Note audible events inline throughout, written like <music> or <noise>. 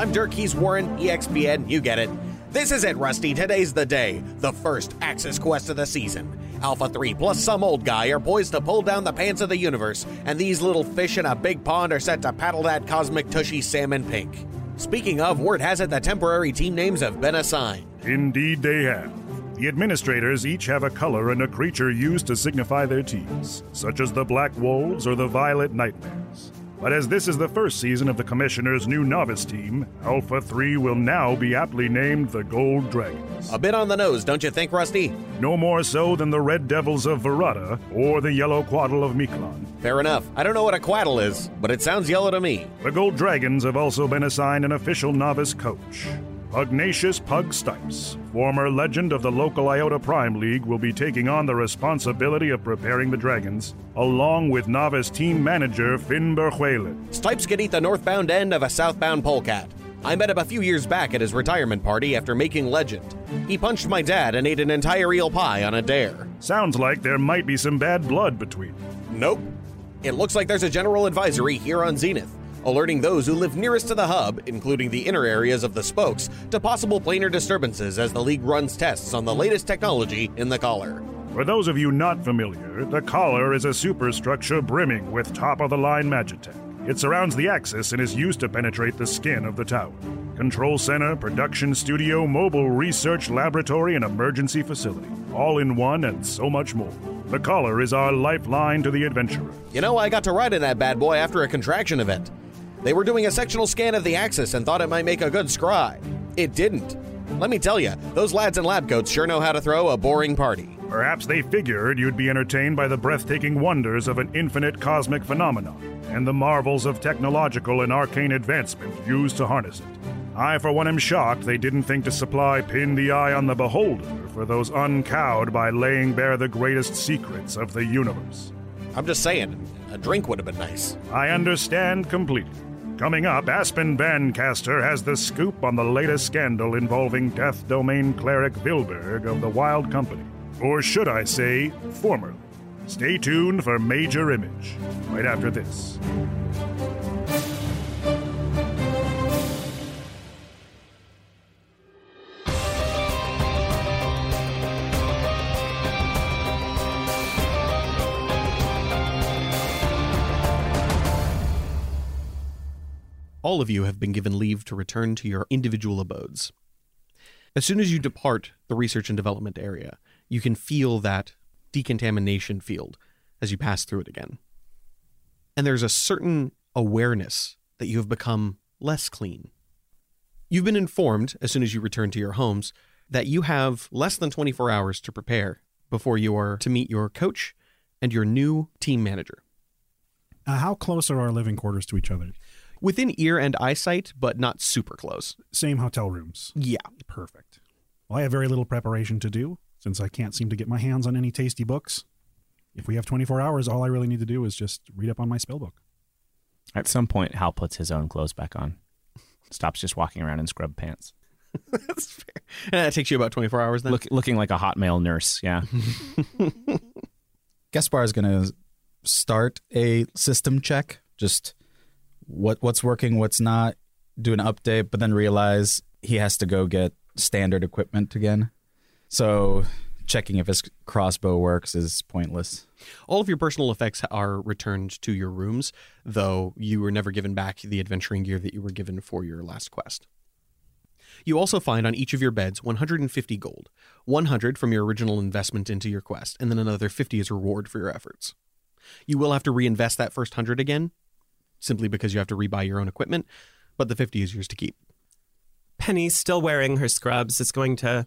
I'm Dirk Keys Warren, EXPN, you get it. This is it, Rusty. Today's the day. The first Axis quest of the season. Alpha 3 plus some old guy are poised to pull down the pants of the universe, and these little fish in a big pond are set to paddle that cosmic tushy salmon pink. Speaking of, word has it the temporary team names have been assigned. Indeed, they have. The administrators each have a color and a creature used to signify their teams, such as the Black Wolves or the Violet Nightmares. But as this is the first season of the Commissioner's new novice team, Alpha 3 will now be aptly named the Gold Dragons. A bit on the nose, don't you think, Rusty? No more so than the Red Devils of Verada or the Yellow Quaddle of Miklon. Fair enough. I don't know what a quaddle is, but it sounds yellow to me. The Gold Dragons have also been assigned an official novice coach. Pugnacious Pug Stipes, former legend of the local Iota Prime League, will be taking on the responsibility of preparing the Dragons, along with novice team manager Finn Berhuelen. Stipes can eat the northbound end of a southbound polecat. I met him a few years back at his retirement party after making legend. He punched my dad and ate an entire eel pie on a dare. Sounds like there might be some bad blood between. Nope. It looks like there's a general advisory here on Zenith alerting those who live nearest to the hub, including the inner areas of the spokes, to possible planar disturbances as the League runs tests on the latest technology in the collar. For those of you not familiar, the collar is a superstructure brimming with top of the line magitech. It surrounds the axis and is used to penetrate the skin of the tower. Control center, production studio, mobile research laboratory, and emergency facility. All in one and so much more. The collar is our lifeline to the adventurer. You know, I got to ride in that bad boy after a contraction event. They were doing a sectional scan of the axis and thought it might make a good scribe. It didn't. Let me tell you, those lads in lab coats sure know how to throw a boring party. Perhaps they figured you'd be entertained by the breathtaking wonders of an infinite cosmic phenomenon and the marvels of technological and arcane advancement used to harness it. I, for one, am shocked they didn't think to supply Pin the Eye on the Beholder for those uncowed by laying bare the greatest secrets of the universe. I'm just saying, a drink would have been nice. I understand completely. Coming up, Aspen Bandcaster has the scoop on the latest scandal involving Death Domain cleric Vilberg of the Wild Company. Or should I say, formerly. Stay tuned for Major Image, right after this. All of you have been given leave to return to your individual abodes. As soon as you depart the research and development area, you can feel that decontamination field as you pass through it again. And there's a certain awareness that you have become less clean. You've been informed, as soon as you return to your homes, that you have less than 24 hours to prepare before you are to meet your coach and your new team manager. Uh, how close are our living quarters to each other? Within ear and eyesight, but not super close. Same hotel rooms. Yeah. Perfect. Well, I have very little preparation to do since I can't seem to get my hands on any tasty books. If we have 24 hours, all I really need to do is just read up on my spell book. At some point, Hal puts his own clothes back on, stops just walking around in scrub pants. <laughs> That's fair. And that takes you about 24 hours then? Look, looking like a hot male nurse, yeah. <laughs> Gaspar is going to start a system check, just what what's working, what's not, do an update, but then realize he has to go get standard equipment again. So checking if his crossbow works is pointless. All of your personal effects are returned to your rooms, though you were never given back the adventuring gear that you were given for your last quest. You also find on each of your beds 150 gold, 100 from your original investment into your quest, and then another 50 as reward for your efforts. You will have to reinvest that first 100 again, simply because you have to rebuy your own equipment, but the 50 is yours to keep. Penny, still wearing her scrubs, is going to,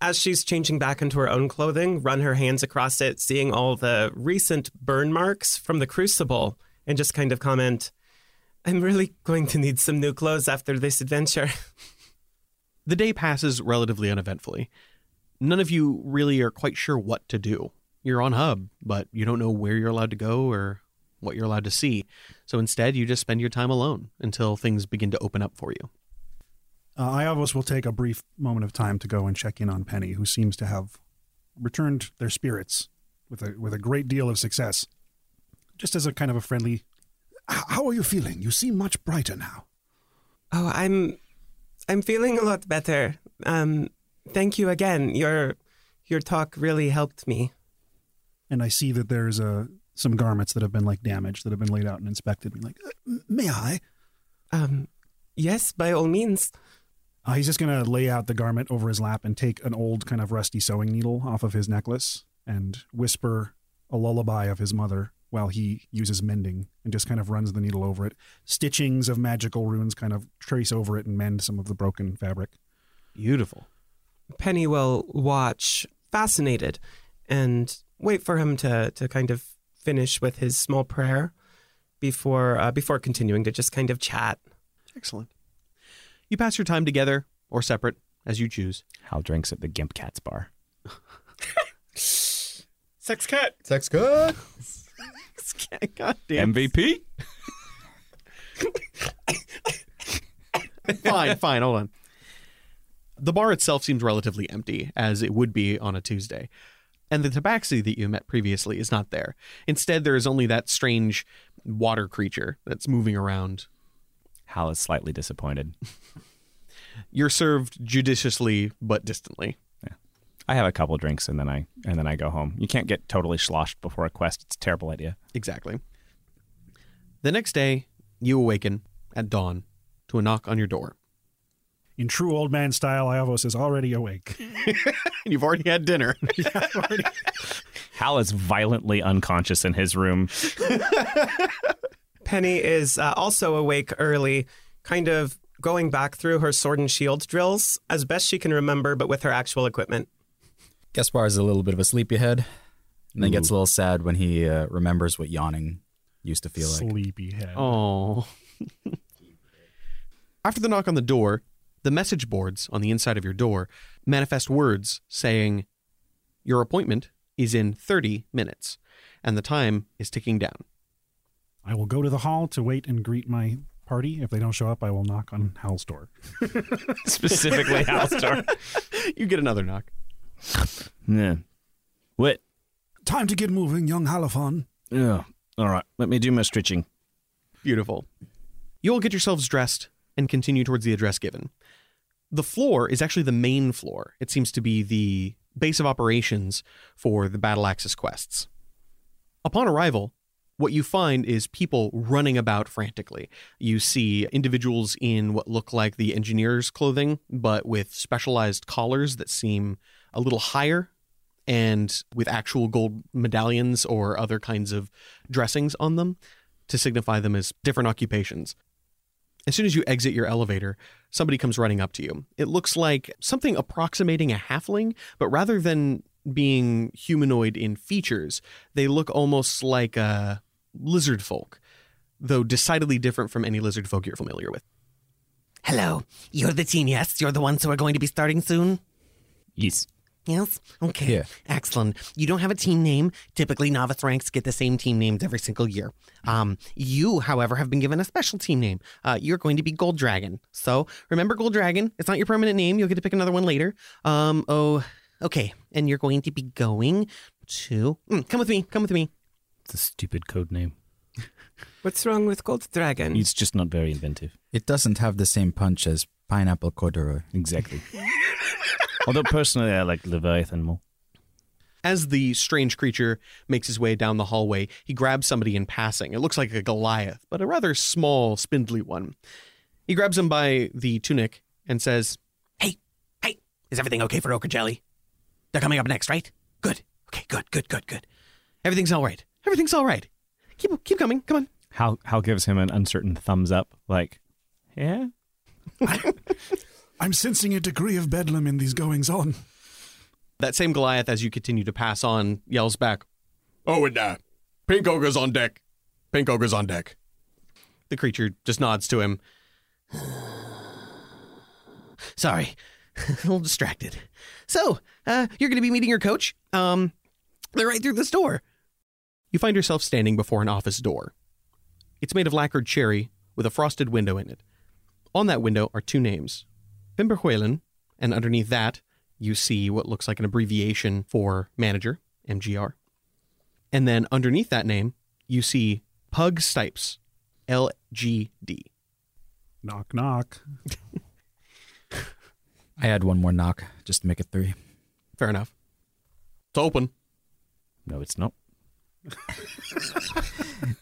as she's changing back into her own clothing, run her hands across it, seeing all the recent burn marks from the crucible, and just kind of comment, I'm really going to need some new clothes after this adventure. <laughs> the day passes relatively uneventfully. None of you really are quite sure what to do. You're on Hub, but you don't know where you're allowed to go or what you're allowed to see. So instead, you just spend your time alone until things begin to open up for you. Uh, Iavos will take a brief moment of time to go and check in on Penny, who seems to have returned their spirits with a with a great deal of success. Just as a kind of a friendly, how are you feeling? You seem much brighter now. Oh, I'm I'm feeling a lot better. Um thank you again. Your your talk really helped me. And I see that there's uh, some garments that have been like damaged that have been laid out and inspected. And like, "Uh, may I? Um yes, by all means. Uh, he's just going to lay out the garment over his lap and take an old kind of rusty sewing needle off of his necklace and whisper a lullaby of his mother while he uses mending and just kind of runs the needle over it. Stitchings of magical runes kind of trace over it and mend some of the broken fabric. Beautiful. Penny will watch fascinated and wait for him to to kind of finish with his small prayer before uh, before continuing to just kind of chat. Excellent. You pass your time together or separate as you choose. Hal drinks at the Gimp Cats bar. <laughs> Sex cut. Sex good. <laughs> God damn. MVP? <laughs> fine, fine. Hold on. The bar itself seems relatively empty, as it would be on a Tuesday. And the tabaxi that you met previously is not there. Instead, there is only that strange water creature that's moving around. Hal is slightly disappointed. <laughs> You're served judiciously but distantly. Yeah. I have a couple drinks and then I and then I go home. You can't get totally sloshed before a quest. It's a terrible idea. Exactly. The next day, you awaken at dawn to a knock on your door. In true old man style, Iavos is already awake. <laughs> and You've already had dinner. <laughs> <laughs> Hal is violently unconscious in his room. Penny is uh, also awake early, kind of going back through her sword and shield drills as best she can remember, but with her actual equipment. Gaspar is a little bit of a sleepyhead, and then gets a little sad when he uh, remembers what yawning used to feel like. Sleepyhead. Oh. After the knock on the door, the message boards on the inside of your door manifest words saying, Your appointment is in 30 minutes, and the time is ticking down. I will go to the hall to wait and greet my party. If they don't show up, I will knock on Hal's door. <laughs> Specifically Hal's door. <laughs> You get another knock. Yeah. What? Time to get moving, young Halifon. Yeah. All right. Let me do my stretching. Beautiful. You all get yourselves dressed and continue towards the address given. The floor is actually the main floor. It seems to be the base of operations for the Battle Axis quests. Upon arrival, what you find is people running about frantically. You see individuals in what look like the engineer's clothing, but with specialized collars that seem a little higher and with actual gold medallions or other kinds of dressings on them to signify them as different occupations. As soon as you exit your elevator, somebody comes running up to you. It looks like something approximating a halfling, but rather than being humanoid in features, they look almost like a lizard folk, though decidedly different from any lizard folk you're familiar with. Hello. You're the team, yes? You're the ones who are going to be starting soon? Yes. Yes? Okay. Yeah. Excellent. You don't have a team name. Typically, novice ranks get the same team names every single year. Um, you, however, have been given a special team name. Uh, you're going to be Gold Dragon. So remember Gold Dragon. It's not your permanent name. You'll get to pick another one later. Um, oh, okay. And you're going to be going to. Mm, come with me. Come with me. It's a stupid code name. <laughs> What's wrong with Gold Dragon? It's just not very inventive. It doesn't have the same punch as pineapple corduroy. Exactly. <laughs> Although personally, I like Leviathan more. As the strange creature makes his way down the hallway, he grabs somebody in passing. It looks like a Goliath, but a rather small, spindly one. He grabs him by the tunic and says, Hey, hey, is everything okay for Ochre Jelly? They're coming up next, right? Good. Okay, good, good, good, good. Everything's all right. Everything's all right. Keep, keep coming. Come on. Hal, Hal gives him an uncertain thumbs up, like, yeah? <laughs> I'm sensing a degree of bedlam in these goings on. That same Goliath, as you continue to pass on, yells back, Oh, and uh, Pink Ogre's on deck. Pink Ogre's on deck. The creature just nods to him. <sighs> Sorry, <laughs> a little distracted. So, uh, you're going to be meeting your coach? Um, they're right through this door. You find yourself standing before an office door. It's made of lacquered cherry with a frosted window in it. On that window are two names Pimberhuelen, and underneath that, you see what looks like an abbreviation for manager, MGR. And then underneath that name, you see Pug Stipes, LGD. Knock, knock. <laughs> I had one more knock just to make it three. Fair enough. It's open. No, it's not. <laughs>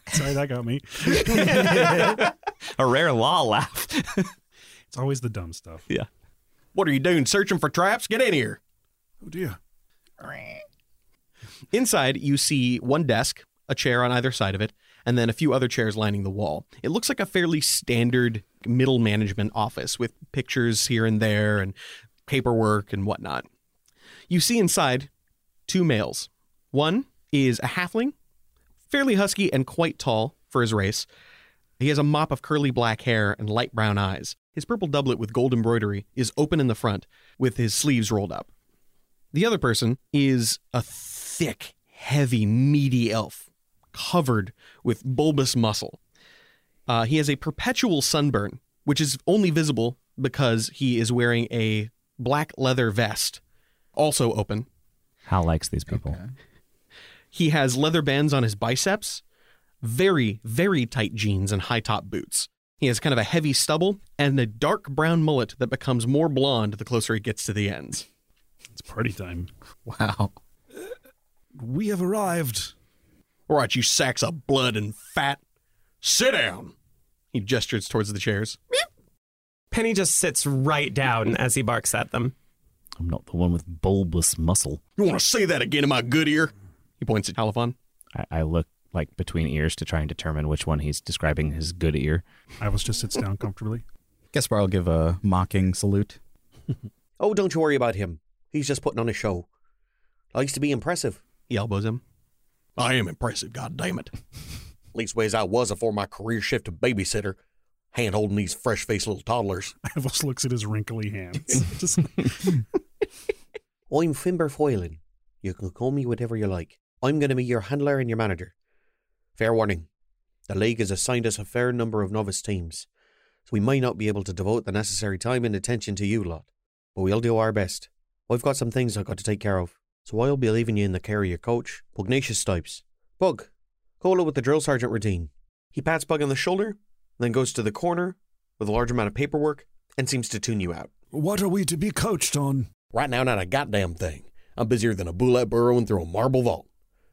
Sorry, that got me. <laughs> A rare law laugh. It's always the dumb stuff. yeah. What are you doing? Searching for traps? Get in here. Oh dear. Inside, you see one desk, a chair on either side of it, and then a few other chairs lining the wall. It looks like a fairly standard middle management office with pictures here and there and paperwork and whatnot. You see inside two males. One is a halfling, fairly husky and quite tall for his race. He has a mop of curly black hair and light brown eyes. His purple doublet with gold embroidery is open in the front with his sleeves rolled up. The other person is a thick, heavy, meaty elf covered with bulbous muscle. Uh, he has a perpetual sunburn, which is only visible because he is wearing a black leather vest, also open. Hal likes these people. He has leather bands on his biceps, very, very tight jeans, and high top boots. He has kind of a heavy stubble and a dark brown mullet that becomes more blonde the closer he gets to the ends. It's party time. Wow. We have arrived. All right, you sacks of blood and fat, sit down. He gestures towards the chairs. Penny just sits right down as he barks at them. I'm not the one with bulbous muscle. You want to say that again in my good ear? He points at Halifon. I, I look like between ears to try and determine which one he's describing his good ear. Iris just sits down comfortably. Gaspar will give a mocking salute. <laughs> Oh, don't you worry about him. He's just putting on a show. Likes to be impressive. He elbows him. I am impressive, god damn it. <laughs> Leastways I was afore my career shift to babysitter, hand holding these fresh faced little toddlers. <laughs> Avos looks at his wrinkly hands. Just, I'm Fimber Foylan. You can call me whatever you like. I'm going to be your handler and your manager. Fair warning. The league has assigned us a fair number of novice teams, so we might not be able to devote the necessary time and attention to you lot. But we'll do our best. I've got some things I've got to take care of, so I'll be leaving you in the care of your coach, Pugnacious Stipes. Pug, call it with the drill sergeant routine. He pats Pug on the shoulder, then goes to the corner with a large amount of paperwork and seems to tune you out. what are we to be coached on? Right now, not a goddamn thing. I'm busier than a bullet burrowing through a marble vault.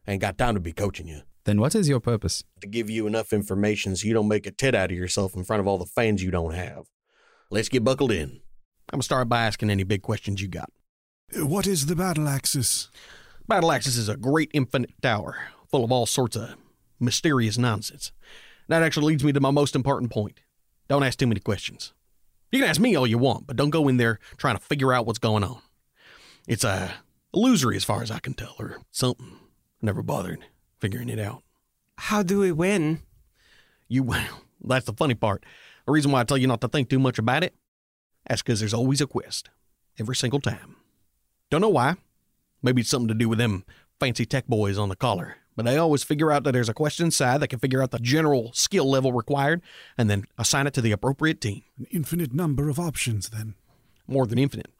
I Ain't got time to be coaching you. Then what is your purpose? To give you enough information so you don't make a tit out of yourself in front of all the fans you don't have. Let's get buckled in. I'm gonna start by asking any big questions you got. What is the battle axis? Battle Axis is a great infinite tower full of all sorts of mysterious nonsense. That actually leads me to my most important point. Don't ask too many questions. You can ask me all you want, but don't go in there trying to figure out what's going on. It's uh, illusory as far as I can tell, or something. Never bothered figuring it out. How do we win? You, <laughs> well, that's the funny part. The reason why I tell you not to think too much about it, that's because there's always a quest. Every single time. Don't know why. Maybe it's something to do with them fancy tech boys on the collar. But they always figure out that there's a question inside that can figure out the general skill level required and then assign it to the appropriate team. An infinite number of options, then. More than infinite.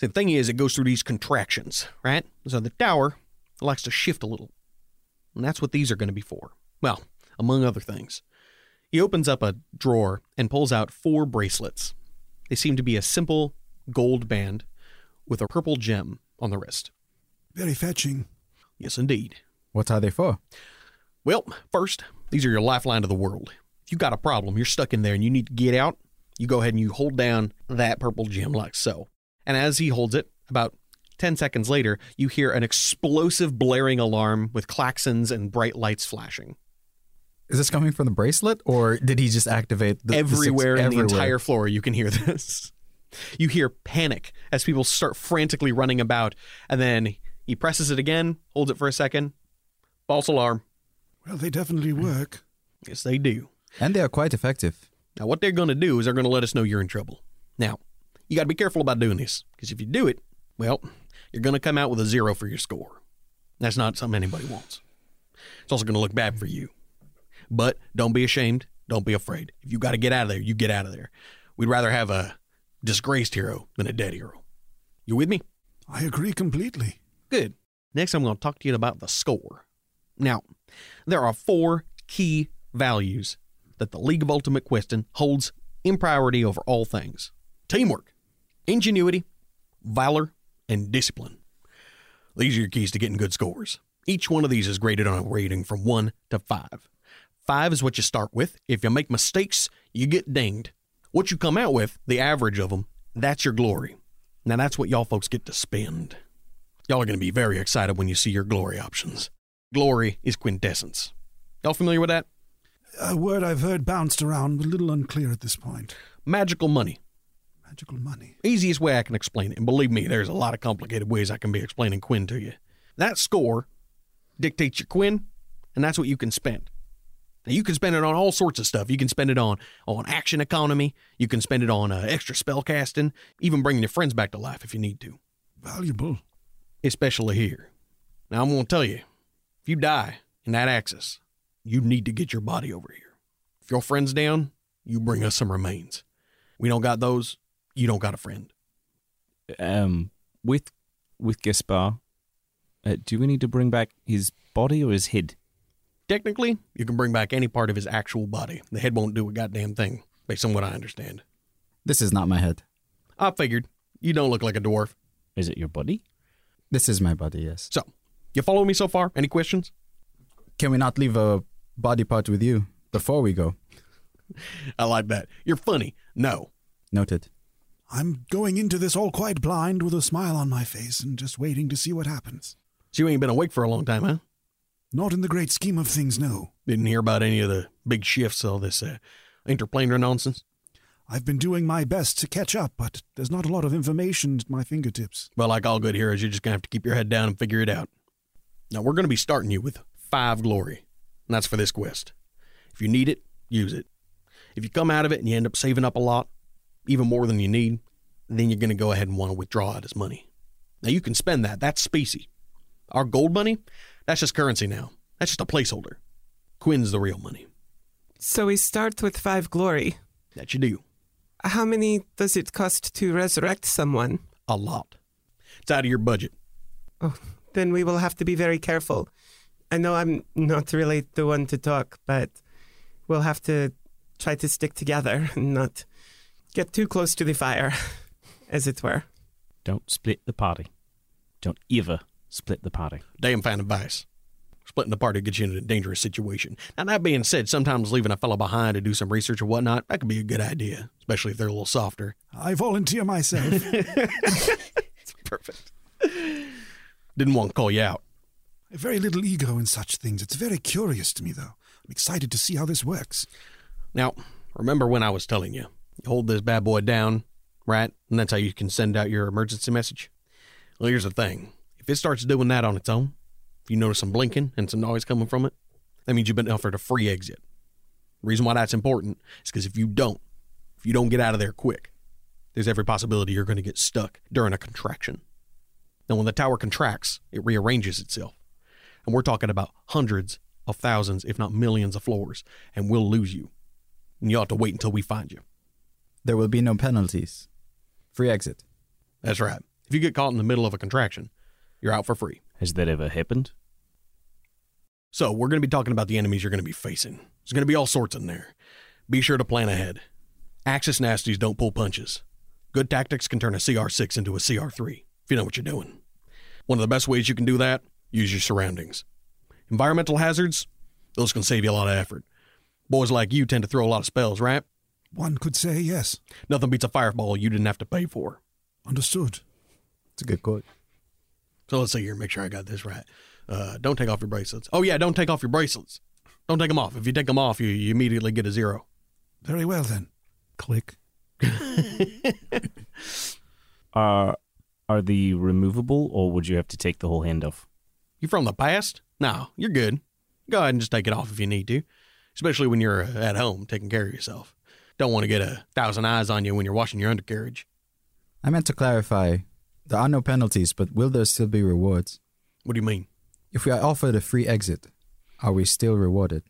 The thing is, it goes through these contractions, right? So the tower likes to shift a little. And that's what these are going to be for. Well, among other things. He opens up a drawer and pulls out four bracelets. They seem to be a simple gold band with a purple gem on the wrist. Very fetching. Yes, indeed. What are they for? Well, first, these are your lifeline to the world. If you've got a problem, you're stuck in there and you need to get out, you go ahead and you hold down that purple gem like so. And as he holds it, about 10 seconds later, you hear an explosive blaring alarm with klaxons and bright lights flashing. Is this coming from the bracelet, or did he just activate the, the six- everywhere in the entire floor you can hear this. <laughs> You hear panic as people start frantically running about and then he presses it again holds it for a second. False alarm. Well, they definitely work. yes they do. And they are quite effective. now what they're going to do is they're going to let us know you're in trouble. Now you got to be careful about doing this because if you do it well you're going to come out with a zero for your score. That's not something anybody wants. It's also going to look bad for you. But don't be ashamed. Don't be afraid. If you got to get out of there you get out of there. We'd rather have a disgraced hero than a dead hero. You with me? I agree completely. Good. Next, I'm going to talk to you about the score. Now, there are four key values that the League of Ultimate Questing holds in priority over all things. Teamwork, ingenuity, valor, and discipline. These are your keys to getting good scores. Each one of these is graded on a rating from 1 to 5. 5 is what you start with. If you make mistakes, you get dinged. What you come out with, the average of them, that's your glory. Now that's what y'all folks get to spend. Y'all are going to be very excited when you see your glory options. Glory is quintessence. Y'all familiar with that? A word I've heard bounced around, but a little unclear at this point. Magical money. Magical money. Easiest way I can explain it, and believe me, there's a lot of complicated ways I can be explaining Quinn to you. That score dictates your Quinn, and that's what you can spend. Now you can spend it on all sorts of stuff. You can spend it on on action economy. You can spend it on uh, extra spell casting, even bringing your friends back to life if you need to. Valuable. Especially here. Now I'm going to tell you, if you die in that axis, you need to get your body over here. If your friend's down, you bring us some remains. We don't got those. You don't got a friend. Um, with with Gaspar, uh, do we need to bring back his body or his head? Technically, you can bring back any part of his actual body. The head won't do a goddamn thing, based on what I understand. This is not my head. I figured you don't look like a dwarf. Is it your body? This is my body, yes. So, you follow me so far? Any questions? Can we not leave a body part with you before we go? <laughs> I like that. You're funny. No. Noted. I'm going into this all quite blind with a smile on my face and just waiting to see what happens. So you ain't been awake for a long time, huh? Not in the great scheme of things, no. Didn't hear about any of the big shifts, all this uh, interplanar nonsense? I've been doing my best to catch up, but there's not a lot of information at my fingertips. Well, like all good heroes, you're just going to have to keep your head down and figure it out. Now, we're going to be starting you with five glory, and that's for this quest. If you need it, use it. If you come out of it and you end up saving up a lot, even more than you need, then you're going to go ahead and want to withdraw it as money. Now, you can spend that. That's specie. Our gold money, that's just currency now. That's just a placeholder. Quinn's the real money. So we start with five glory. That you do. How many does it cost to resurrect someone? A lot. It's out of your budget. Oh, then we will have to be very careful. I know I'm not really the one to talk, but we'll have to try to stick together and not get too close to the fire, <laughs> as it were. Don't split the party. Don't ever split the party. Damn fine advice. Splitting the party gets you in a dangerous situation. Now, that being said, sometimes leaving a fellow behind to do some research or whatnot, that could be a good idea, especially if they're a little softer. I volunteer myself. <laughs> it's Perfect. Didn't want to call you out. I have very little ego in such things. It's very curious to me, though. I'm excited to see how this works. Now, remember when I was telling you, you hold this bad boy down, right? And that's how you can send out your emergency message. Well, here's the thing if it starts doing that on its own, if you notice some blinking and some noise coming from it, that means you've been offered a free exit. The reason why that's important is because if you don't, if you don't get out of there quick, there's every possibility you're going to get stuck during a contraction. Now, when the tower contracts, it rearranges itself. And we're talking about hundreds of thousands, if not millions of floors, and we'll lose you. And you ought to wait until we find you. There will be no penalties. Free exit. That's right. If you get caught in the middle of a contraction, you're out for free. Has that ever happened? So, we're going to be talking about the enemies you're going to be facing. There's going to be all sorts in there. Be sure to plan ahead. Axis nasties don't pull punches. Good tactics can turn a CR6 into a CR3 if you know what you're doing. One of the best ways you can do that, use your surroundings. Environmental hazards, those can save you a lot of effort. Boys like you tend to throw a lot of spells, right? One could say yes. Nothing beats a fireball you didn't have to pay for. Understood. It's a good quote. So let's see here, make sure I got this right. Uh, don't take off your bracelets. Oh, yeah, don't take off your bracelets. Don't take them off. If you take them off, you, you immediately get a zero. Very well, then. Click. Are <laughs> are the removable, or would you have to take the whole hand off? You from the past? No, you're good. Go ahead and just take it off if you need to, especially when you're uh, at home taking care of yourself. Don't want to get a thousand eyes on you when you're washing your undercarriage. I meant to clarify. There are no penalties, but will there still be rewards? What do you mean? If we are offered a free exit, are we still rewarded?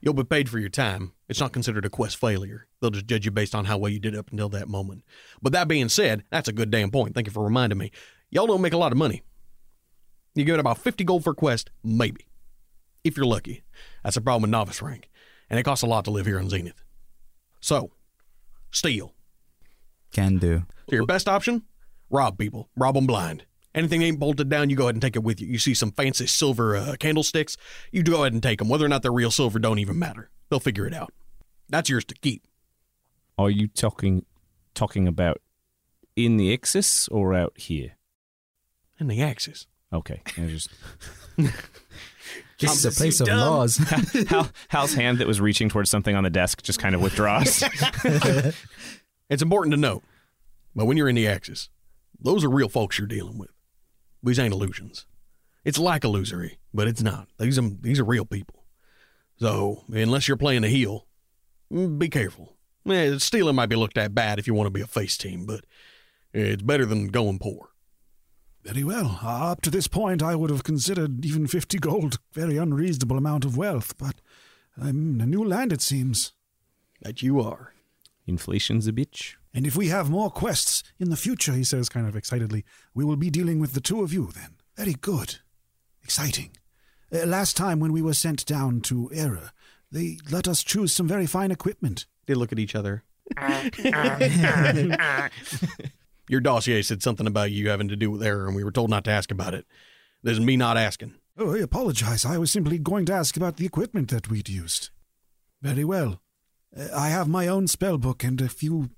You'll be paid for your time. It's not considered a quest failure. They'll just judge you based on how well you did up until that moment. But that being said, that's a good damn point. Thank you for reminding me. Y'all don't make a lot of money. You get about 50 gold for a quest, maybe. If you're lucky. That's a problem with novice rank. And it costs a lot to live here on Zenith. So, steal. Can do. So your best option? Rob people. Rob them blind. Anything ain't bolted down, you go ahead and take it with you. You see some fancy silver uh, candlesticks, you go ahead and take them. Whether or not they're real silver don't even matter. They'll figure it out. That's yours to keep. Are you talking talking about in the Axis or out here? In the axis. Okay. I just <laughs> This is a place of dumb. laws. <laughs> Hal, Hal's hand that was reaching towards something on the desk just kind of withdraws. <laughs> <laughs> It's important to note, but when you're in the axis, those are real folks you're dealing with. These ain't illusions. It's like illusory, but it's not. These are, these are real people. So, unless you're playing the heel, mm, be careful. Eh, stealing might be looked at bad if you want to be a face team, but it's better than going poor. Very well. Uh, up to this point, I would have considered even 50 gold a very unreasonable amount of wealth, but I'm in a new land, it seems. That you are. Inflation's a bitch. And if we have more quests in the future, he says kind of excitedly, we will be dealing with the two of you then. Very good. Exciting. Uh, last time when we were sent down to Error, they let us choose some very fine equipment. They look at each other. <laughs> <laughs> Your dossier said something about you having to do with error, and we were told not to ask about it. This is me not asking. Oh, I apologize. I was simply going to ask about the equipment that we'd used. Very well. Uh, I have my own spell book and a few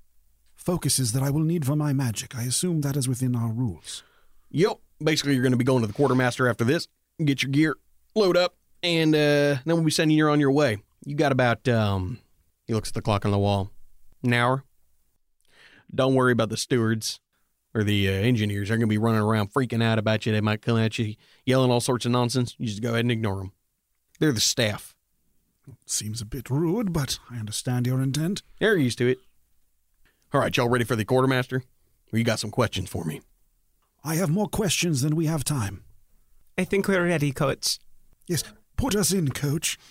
focuses that I will need for my magic. I assume that is within our rules. Yep. Basically, you're going to be going to the quartermaster after this. Get your gear, load up, and uh, then we'll be sending you on your way. You got about um. He looks at the clock on the wall. An hour. Don't worry about the stewards or the uh, engineers. They're going to be running around freaking out about you. They might come at you yelling all sorts of nonsense. You just go ahead and ignore them. They're the staff. Seems a bit rude, but I understand your intent. They're used to it. All right, y'all ready for the quartermaster? Or you got some questions for me? I have more questions than we have time. I think we're ready, coach. Yes, put us in, coach. <laughs>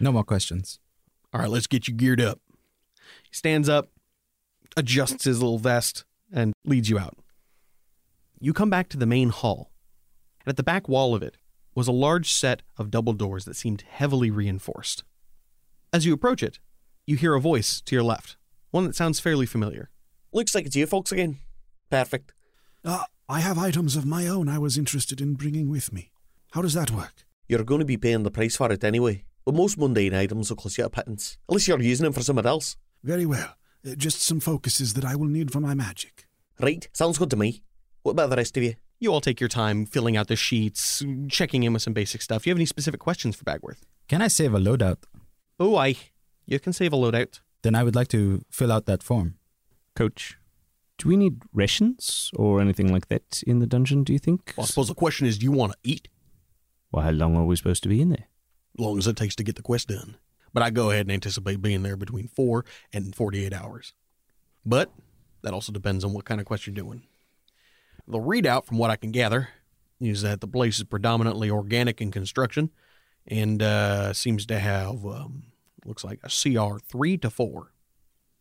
No more questions. All right, let's get you geared up. He stands up, adjusts his little vest, and leads you out. You come back to the main hall. And at the back wall of it was a large set of double doors that seemed heavily reinforced. As you approach it, you hear a voice to your left, one that sounds fairly familiar. Looks like it's you folks again. Perfect. Uh, I have items of my own I was interested in bringing with me. How does that work? You're going to be paying the price for it anyway. But most mundane items will cost you a pittance, unless you're using them for something else. Very well. Uh, just some focuses that I will need for my magic. Right, sounds good to me. What about the rest of you? You all take your time filling out the sheets, checking in with some basic stuff. Do you have any specific questions for Bagworth? Can I save a loadout? Oh, I. You can save a loadout. Then I would like to fill out that form. Coach, do we need rations or anything like that in the dungeon, do you think? Well, I suppose the question is do you want to eat? Well, how long are we supposed to be in there? Long as it takes to get the quest done. But I go ahead and anticipate being there between 4 and 48 hours. But that also depends on what kind of quest you're doing. The readout, from what I can gather, is that the place is predominantly organic in construction and uh, seems to have, um, looks like a CR 3 to 4.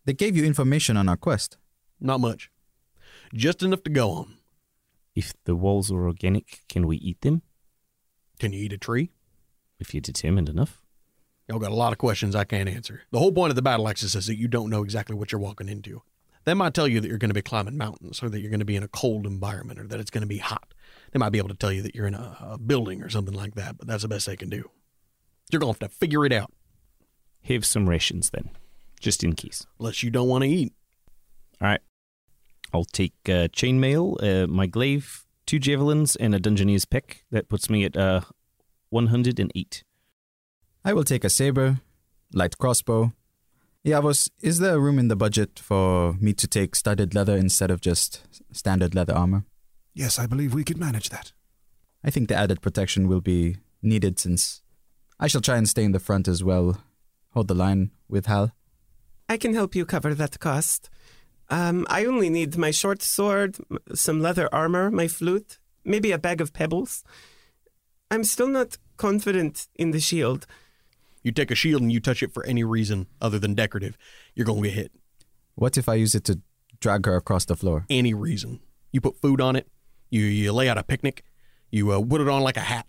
They gave you information on our quest. Not much. Just enough to go on. If the walls are organic, can we eat them? Can you eat a tree? If you're determined enough. Y'all got a lot of questions I can't answer. The whole point of the battle axis is that you don't know exactly what you're walking into. They might tell you that you're going to be climbing mountains or that you're going to be in a cold environment or that it's going to be hot. They might be able to tell you that you're in a, a building or something like that, but that's the best they can do. You're going to have to figure it out Have some rations then, just in case. unless you don't want to eat. All right. I'll take uh, chainmail, uh, my glaive, two javelins, and a dungeoneer's pick. That puts me at uh, 108. I will take a saber, light crossbow. Yavos, is there room in the budget for me to take studded leather instead of just standard leather armor? Yes, I believe we could manage that. I think the added protection will be needed since I shall try and stay in the front as well. Hold the line with Hal. I can help you cover that cost. Um, I only need my short sword, some leather armor, my flute, maybe a bag of pebbles. I'm still not confident in the shield. You take a shield and you touch it for any reason other than decorative, you're going to get hit. What if I use it to drag her across the floor? Any reason. You put food on it, you, you lay out a picnic, you uh, put it on like a hat.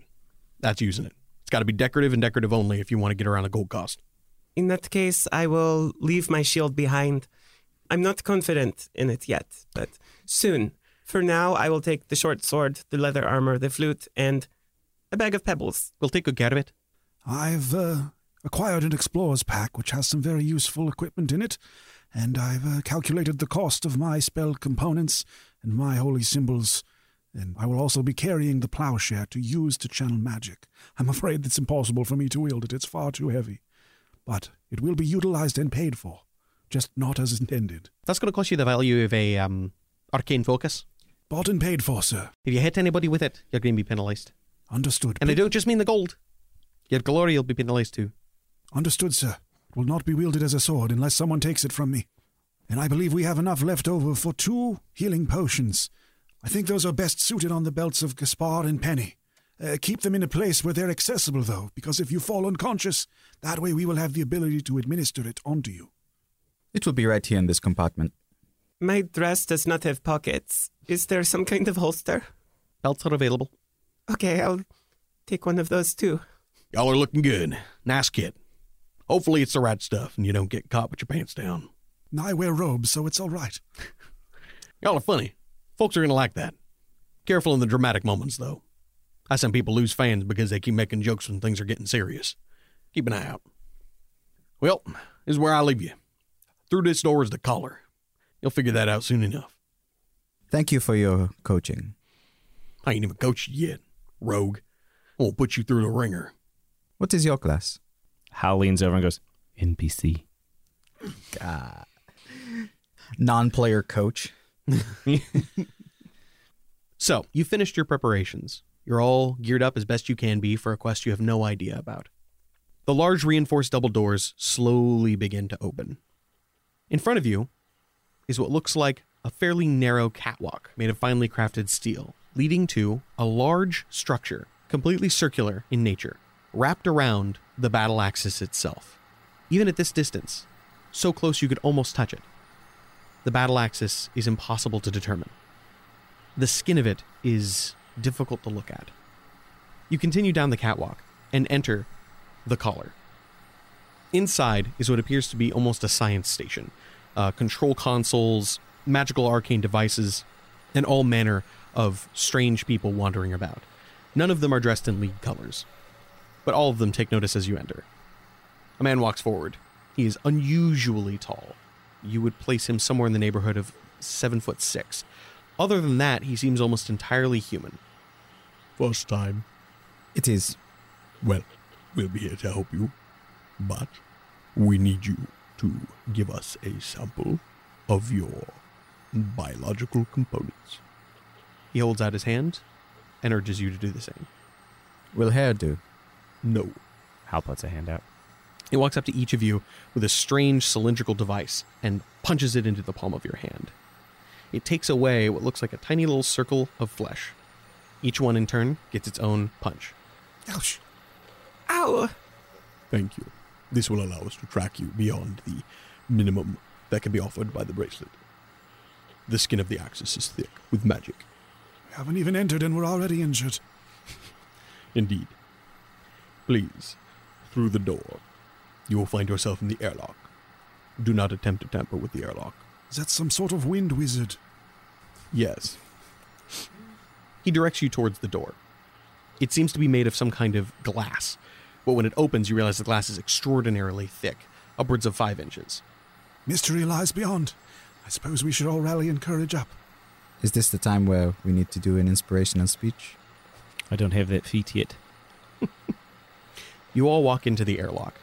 That's using it. It's got to be decorative and decorative only if you want to get around a gold cost. In that case, I will leave my shield behind. I'm not confident in it yet, but soon. For now, I will take the short sword, the leather armor, the flute, and a bag of pebbles. We'll take good care of it. I've uh, acquired an explorer's pack which has some very useful equipment in it, and I've uh, calculated the cost of my spell components and my holy symbols. And I will also be carrying the plowshare to use to channel magic. I'm afraid it's impossible for me to wield it, it's far too heavy. But it will be utilized and paid for, just not as intended. That's going to cost you the value of a um, arcane focus. Bought and paid for, sir. If you hit anybody with it, you're going to be penalized. Understood. And I don't just mean the gold. Your glory will be penalized too. Understood, sir. It will not be wielded as a sword unless someone takes it from me. And I believe we have enough left over for two healing potions. I think those are best suited on the belts of Gaspar and Penny. Uh, keep them in a place where they're accessible, though, because if you fall unconscious, that way we will have the ability to administer it onto you. It will be right here in this compartment. My dress does not have pockets. Is there some kind of holster? Belts are available. Okay, I'll take one of those too. Y'all are looking good. Nice kit. Hopefully it's the right stuff and you don't get caught with your pants down. I wear robes, so it's all right. Y'all are funny. Folks are gonna like that. Careful in the dramatic moments, though. I send people lose fans because they keep making jokes when things are getting serious. Keep an eye out. Well, this is where I leave you. Through this door is the collar. You'll figure that out soon enough. Thank you for your coaching. I ain't even coached you yet, rogue. I won't put you through the ringer. What is your class? Hal leans over and goes, NPC. God. Non player coach. <laughs> So, you finished your preparations. You're all geared up as best you can be for a quest you have no idea about. The large reinforced double doors slowly begin to open. In front of you is what looks like a fairly narrow catwalk made of finely crafted steel, leading to a large structure, completely circular in nature, wrapped around the battle axis itself. Even at this distance, so close you could almost touch it, the battle axis is impossible to determine. The skin of it is difficult to look at. You continue down the catwalk and enter the collar. Inside is what appears to be almost a science station uh, control consoles, magical arcane devices, and all manner of strange people wandering about. None of them are dressed in league colors, but all of them take notice as you enter. A man walks forward. He is unusually tall. You would place him somewhere in the neighborhood of seven foot six. Other than that, he seems almost entirely human. First time. It is. Well, we'll be here to help you. But we need you to give us a sample of your biological components. He holds out his hand and urges you to do the same. Will hair do? No. Hal puts a hand out. He walks up to each of you with a strange cylindrical device and punches it into the palm of your hand. It takes away what looks like a tiny little circle of flesh. Each one in turn gets its own punch. Ouch. Ow! Thank you. This will allow us to track you beyond the minimum that can be offered by the bracelet. The skin of the axis is thick with magic. We haven't even entered and we're already injured. Indeed. Please, through the door, you will find yourself in the airlock. Do not attempt to tamper with the airlock. Is that some sort of wind wizard? Yes, He directs you towards the door. It seems to be made of some kind of glass, but when it opens, you realize the glass is extraordinarily thick, upwards of five inches. Mystery lies beyond. I suppose we should all rally and courage up. Is this the time where we need to do an inspirational speech? I don't have that feat yet. <laughs> You all walk into the airlock.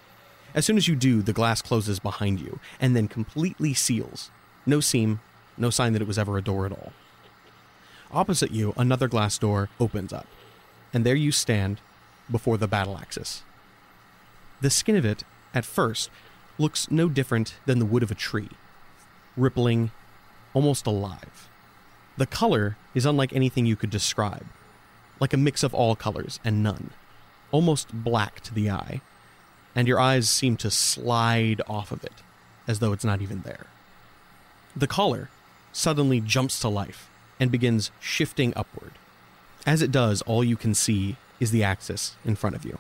As soon as you do, the glass closes behind you and then completely seals. No seam, no sign that it was ever a door at all. Opposite you, another glass door opens up, and there you stand before the battle axis. The skin of it, at first, looks no different than the wood of a tree, rippling, almost alive. The color is unlike anything you could describe, like a mix of all colors and none, almost black to the eye, and your eyes seem to slide off of it, as though it's not even there. The collar suddenly jumps to life and begins shifting upward. As it does, all you can see is the axis in front of you.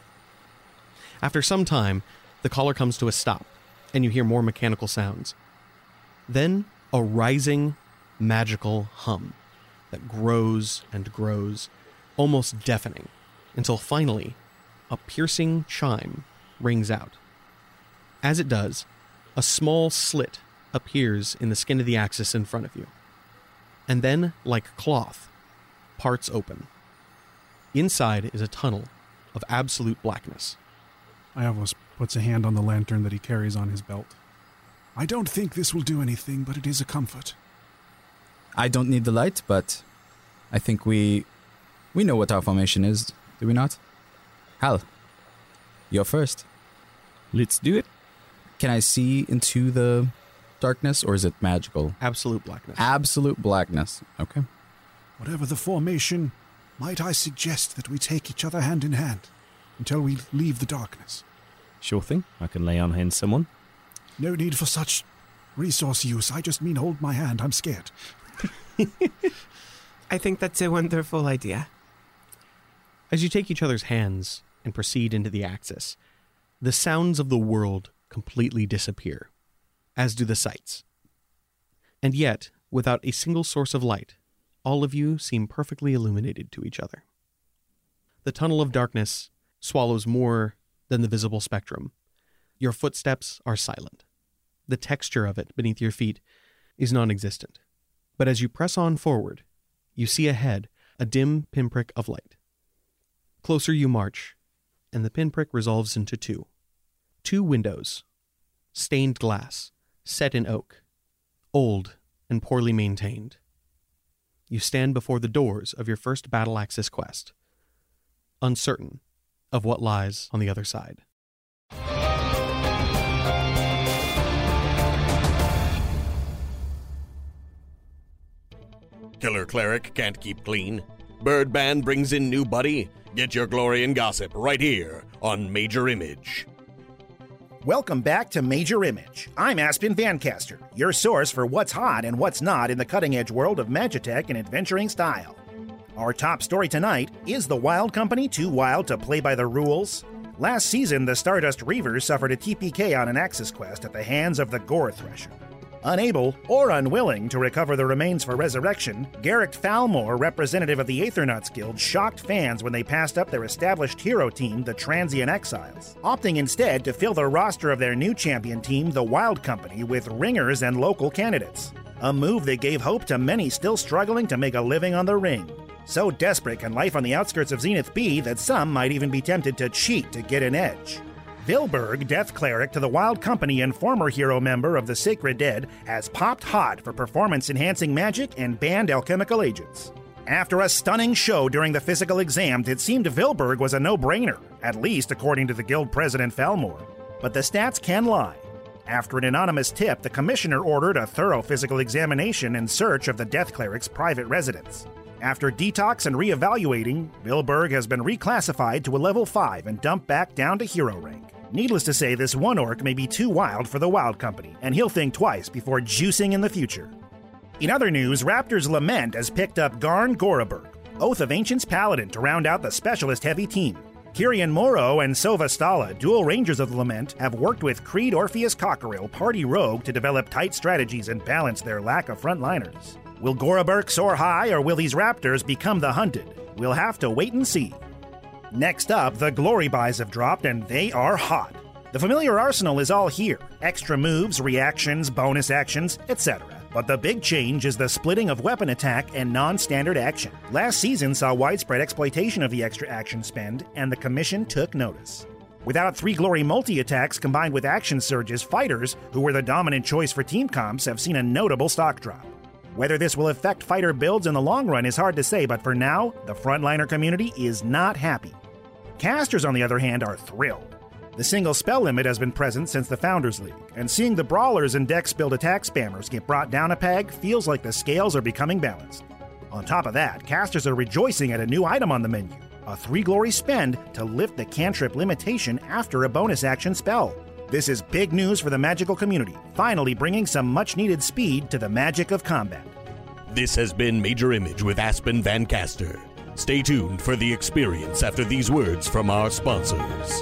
After some time, The collar comes to a stop, and you hear more mechanical sounds. Then a rising, magical hum that grows and grows, almost deafening, until finally a piercing chime rings out. As it does, a small slit appears in the skin of the axis in front of you. And then, like cloth, parts open. Inside is a tunnel of absolute blackness. Iavos puts a hand on the lantern that he carries on his belt. I don't think this will do anything, but it is a comfort. I don't need the light, but I think we we know what our formation is, do we not? Hal, you're first. Let's do it. Can I see into the darkness, or is it magical? Absolute blackness. Absolute blackness. Okay. Whatever the formation, might I suggest that we take each other hand in hand until we leave the darkness? Sure thing. I can lay on hands someone. No need for such resource use. I just mean hold my hand. I'm scared. <laughs> I think that's a wonderful idea. As you take each other's hands and proceed into the axis, the sounds of the world completely disappear, as do the sights. And yet, without a single source of light, all of you seem perfectly illuminated to each other. The tunnel of darkness swallows more than the visible spectrum. Your footsteps are silent. The texture of it beneath your feet is non existent. But as you press on forward, you see ahead a dim pinprick of light. Closer you march, and the pinprick resolves into two. Two windows, stained glass, set in oak, old and poorly maintained. You stand before the doors of your first Battle Axis quest, uncertain of what lies on the other side. Killer Cleric can't keep clean. Birdman brings in new buddy. Get your glory and gossip right here on Major Image. Welcome back to Major Image. I'm Aspen Vancaster, your source for what's hot and what's not in the cutting edge world of Magitech and adventuring style. Our top story tonight is The Wild Company too wild to play by the rules? Last season, the Stardust Reavers suffered a TPK on an Axis quest at the hands of the Gore Thresher. Unable or unwilling to recover the remains for resurrection, Garrick Falmore, representative of the Aethernauts Guild, shocked fans when they passed up their established hero team, the Transient Exiles, opting instead to fill the roster of their new champion team, the Wild Company, with ringers and local candidates. A move that gave hope to many still struggling to make a living on the ring. So desperate can life on the outskirts of Zenith be that some might even be tempted to cheat to get an edge. Vilberg, Death Cleric to the Wild Company and former hero member of the Sacred Dead, has popped hot for performance enhancing magic and banned alchemical agents. After a stunning show during the physical exams, it seemed Vilberg was a no brainer, at least according to the guild president Falmore. But the stats can lie. After an anonymous tip, the commissioner ordered a thorough physical examination in search of the Death Cleric's private residence. After detox and re-evaluating, Vilberg has been reclassified to a level 5 and dumped back down to hero rank. Needless to say, this one orc may be too wild for the Wild Company, and he'll think twice before juicing in the future. In other news, Raptor's Lament has picked up Garn Goraberg, Oath of Ancients Paladin, to round out the specialist heavy team. Kirian Moro and Sova Stala, dual rangers of the Lament, have worked with Creed Orpheus Cockerill, party rogue, to develop tight strategies and balance their lack of frontliners. Will Goraberg soar high, or will these Raptors become the hunted? We'll have to wait and see. Next up, the glory buys have dropped, and they are hot. The familiar arsenal is all here extra moves, reactions, bonus actions, etc. But the big change is the splitting of weapon attack and non standard action. Last season saw widespread exploitation of the extra action spend, and the Commission took notice. Without three glory multi attacks combined with action surges, fighters, who were the dominant choice for team comps, have seen a notable stock drop. Whether this will affect fighter builds in the long run is hard to say, but for now, the frontliner community is not happy. Casters, on the other hand, are thrilled. The single spell limit has been present since the Founders League, and seeing the brawlers and dex build attack spammers get brought down a peg feels like the scales are becoming balanced. On top of that, casters are rejoicing at a new item on the menu a 3 glory spend to lift the cantrip limitation after a bonus action spell. This is big news for the magical community, finally bringing some much needed speed to the magic of combat. This has been Major Image with Aspen Van Caster. Stay tuned for the experience after these words from our sponsors.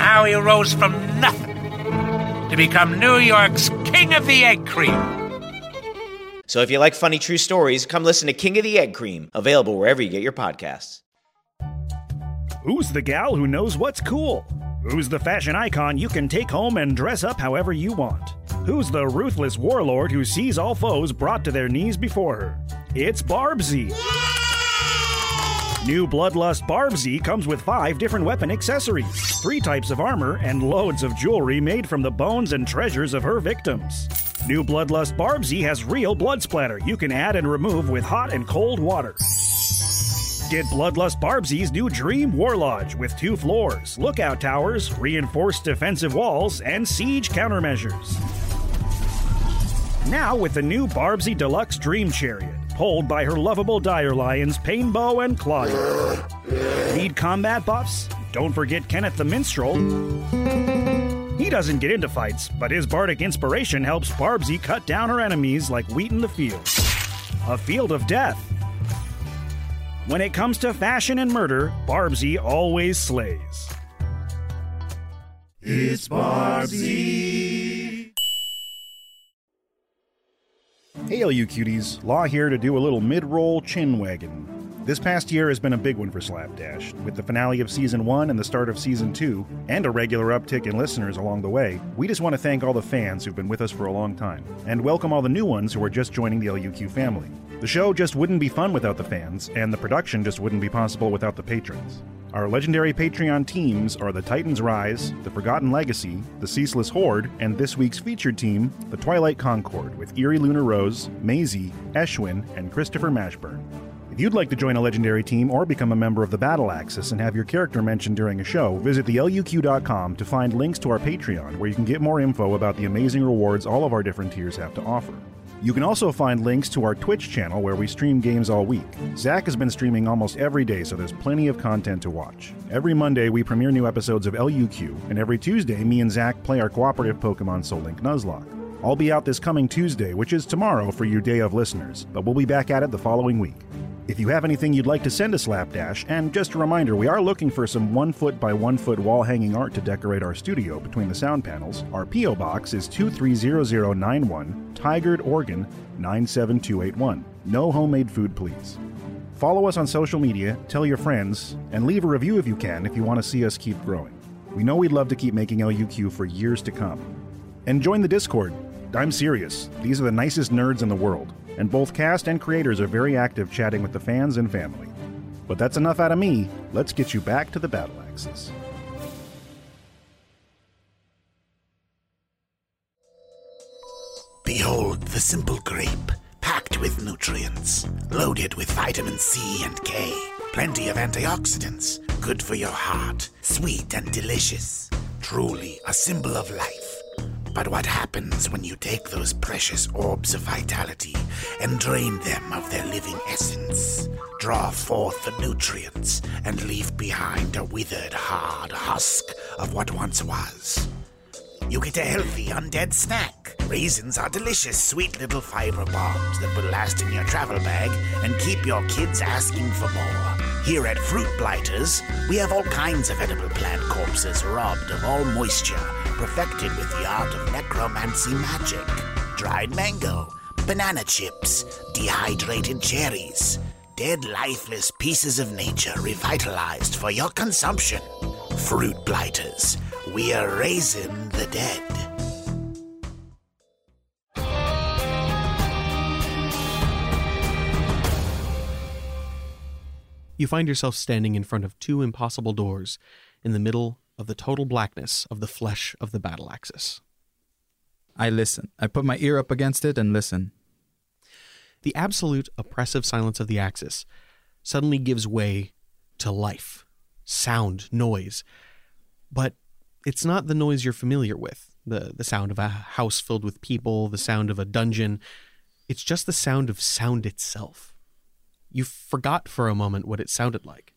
how he rose from nothing to become New York's King of the Egg Cream. So if you like funny true stories, come listen to King of the Egg Cream, available wherever you get your podcasts. Who's the gal who knows what's cool? Who's the fashion icon you can take home and dress up however you want? Who's the ruthless warlord who sees all foes brought to their knees before her? It's Barbsy. New Bloodlust Barbsy comes with five different weapon accessories, three types of armor, and loads of jewelry made from the bones and treasures of her victims. New Bloodlust Barbsy has real blood splatter you can add and remove with hot and cold water. Get Bloodlust Barbsy's new Dream War Lodge with two floors, lookout towers, reinforced defensive walls, and siege countermeasures. Now with the new Barbsy Deluxe Dream Chariot, pulled by her lovable dire lions Painbow and Claudia. Need combat buffs? Don't forget Kenneth the Minstrel. He doesn't get into fights, but his bardic inspiration helps Barbsy cut down her enemies like wheat in the field. A field of death. When it comes to fashion and murder, Barbsy always slays. It's Barbsy. Hey, all you cuties. Law here to do a little mid roll chin wagging. This past year has been a big one for Slapdash, with the finale of Season 1 and the start of Season 2, and a regular uptick in listeners along the way. We just want to thank all the fans who've been with us for a long time, and welcome all the new ones who are just joining the LUQ family. The show just wouldn't be fun without the fans, and the production just wouldn't be possible without the patrons. Our legendary Patreon teams are the Titans Rise, the Forgotten Legacy, the Ceaseless Horde, and this week's featured team, the Twilight Concord, with Eerie Lunar Rose, Maisie, Eshwin, and Christopher Mashburn. If you'd like to join a legendary team or become a member of the Battle Axis and have your character mentioned during a show, visit theluq.com to find links to our Patreon, where you can get more info about the amazing rewards all of our different tiers have to offer. You can also find links to our Twitch channel where we stream games all week. Zach has been streaming almost every day, so there's plenty of content to watch. Every Monday, we premiere new episodes of LUQ, and every Tuesday, me and Zach play our cooperative Pokemon Soul Link Nuzlocke. I'll be out this coming Tuesday, which is tomorrow for you day of listeners, but we'll be back at it the following week. If you have anything you'd like to send to Slapdash, and just a reminder, we are looking for some one foot by one foot wall hanging art to decorate our studio between the sound panels. Our P.O. Box is 230091, Tigard, Oregon 97281. No homemade food, please. Follow us on social media, tell your friends, and leave a review if you can if you want to see us keep growing. We know we'd love to keep making LUQ for years to come. And join the Discord. I'm serious. These are the nicest nerds in the world, and both cast and creators are very active chatting with the fans and family. But that's enough out of me. Let's get you back to the battle axis. Behold the simple grape, packed with nutrients, loaded with vitamin C and K, plenty of antioxidants, good for your heart, sweet and delicious. Truly a symbol of life. But what happens when you take those precious orbs of vitality and drain them of their living essence? Draw forth the nutrients and leave behind a withered, hard husk of what once was. You get a healthy undead snack. Raisins are delicious, sweet little fiber bombs that will last in your travel bag and keep your kids asking for more. Here at Fruit Blighters, we have all kinds of edible plant corpses robbed of all moisture, perfected with the art of necromancy magic. Dried mango, banana chips, dehydrated cherries, dead lifeless pieces of nature revitalized for your consumption. Fruit Blighters, we are raising the dead. You find yourself standing in front of two impossible doors in the middle of the total blackness of the flesh of the battle axis. I listen. I put my ear up against it and listen. The absolute oppressive silence of the axis suddenly gives way to life, sound, noise. But it's not the noise you're familiar with the, the sound of a house filled with people, the sound of a dungeon. It's just the sound of sound itself. You forgot for a moment what it sounded like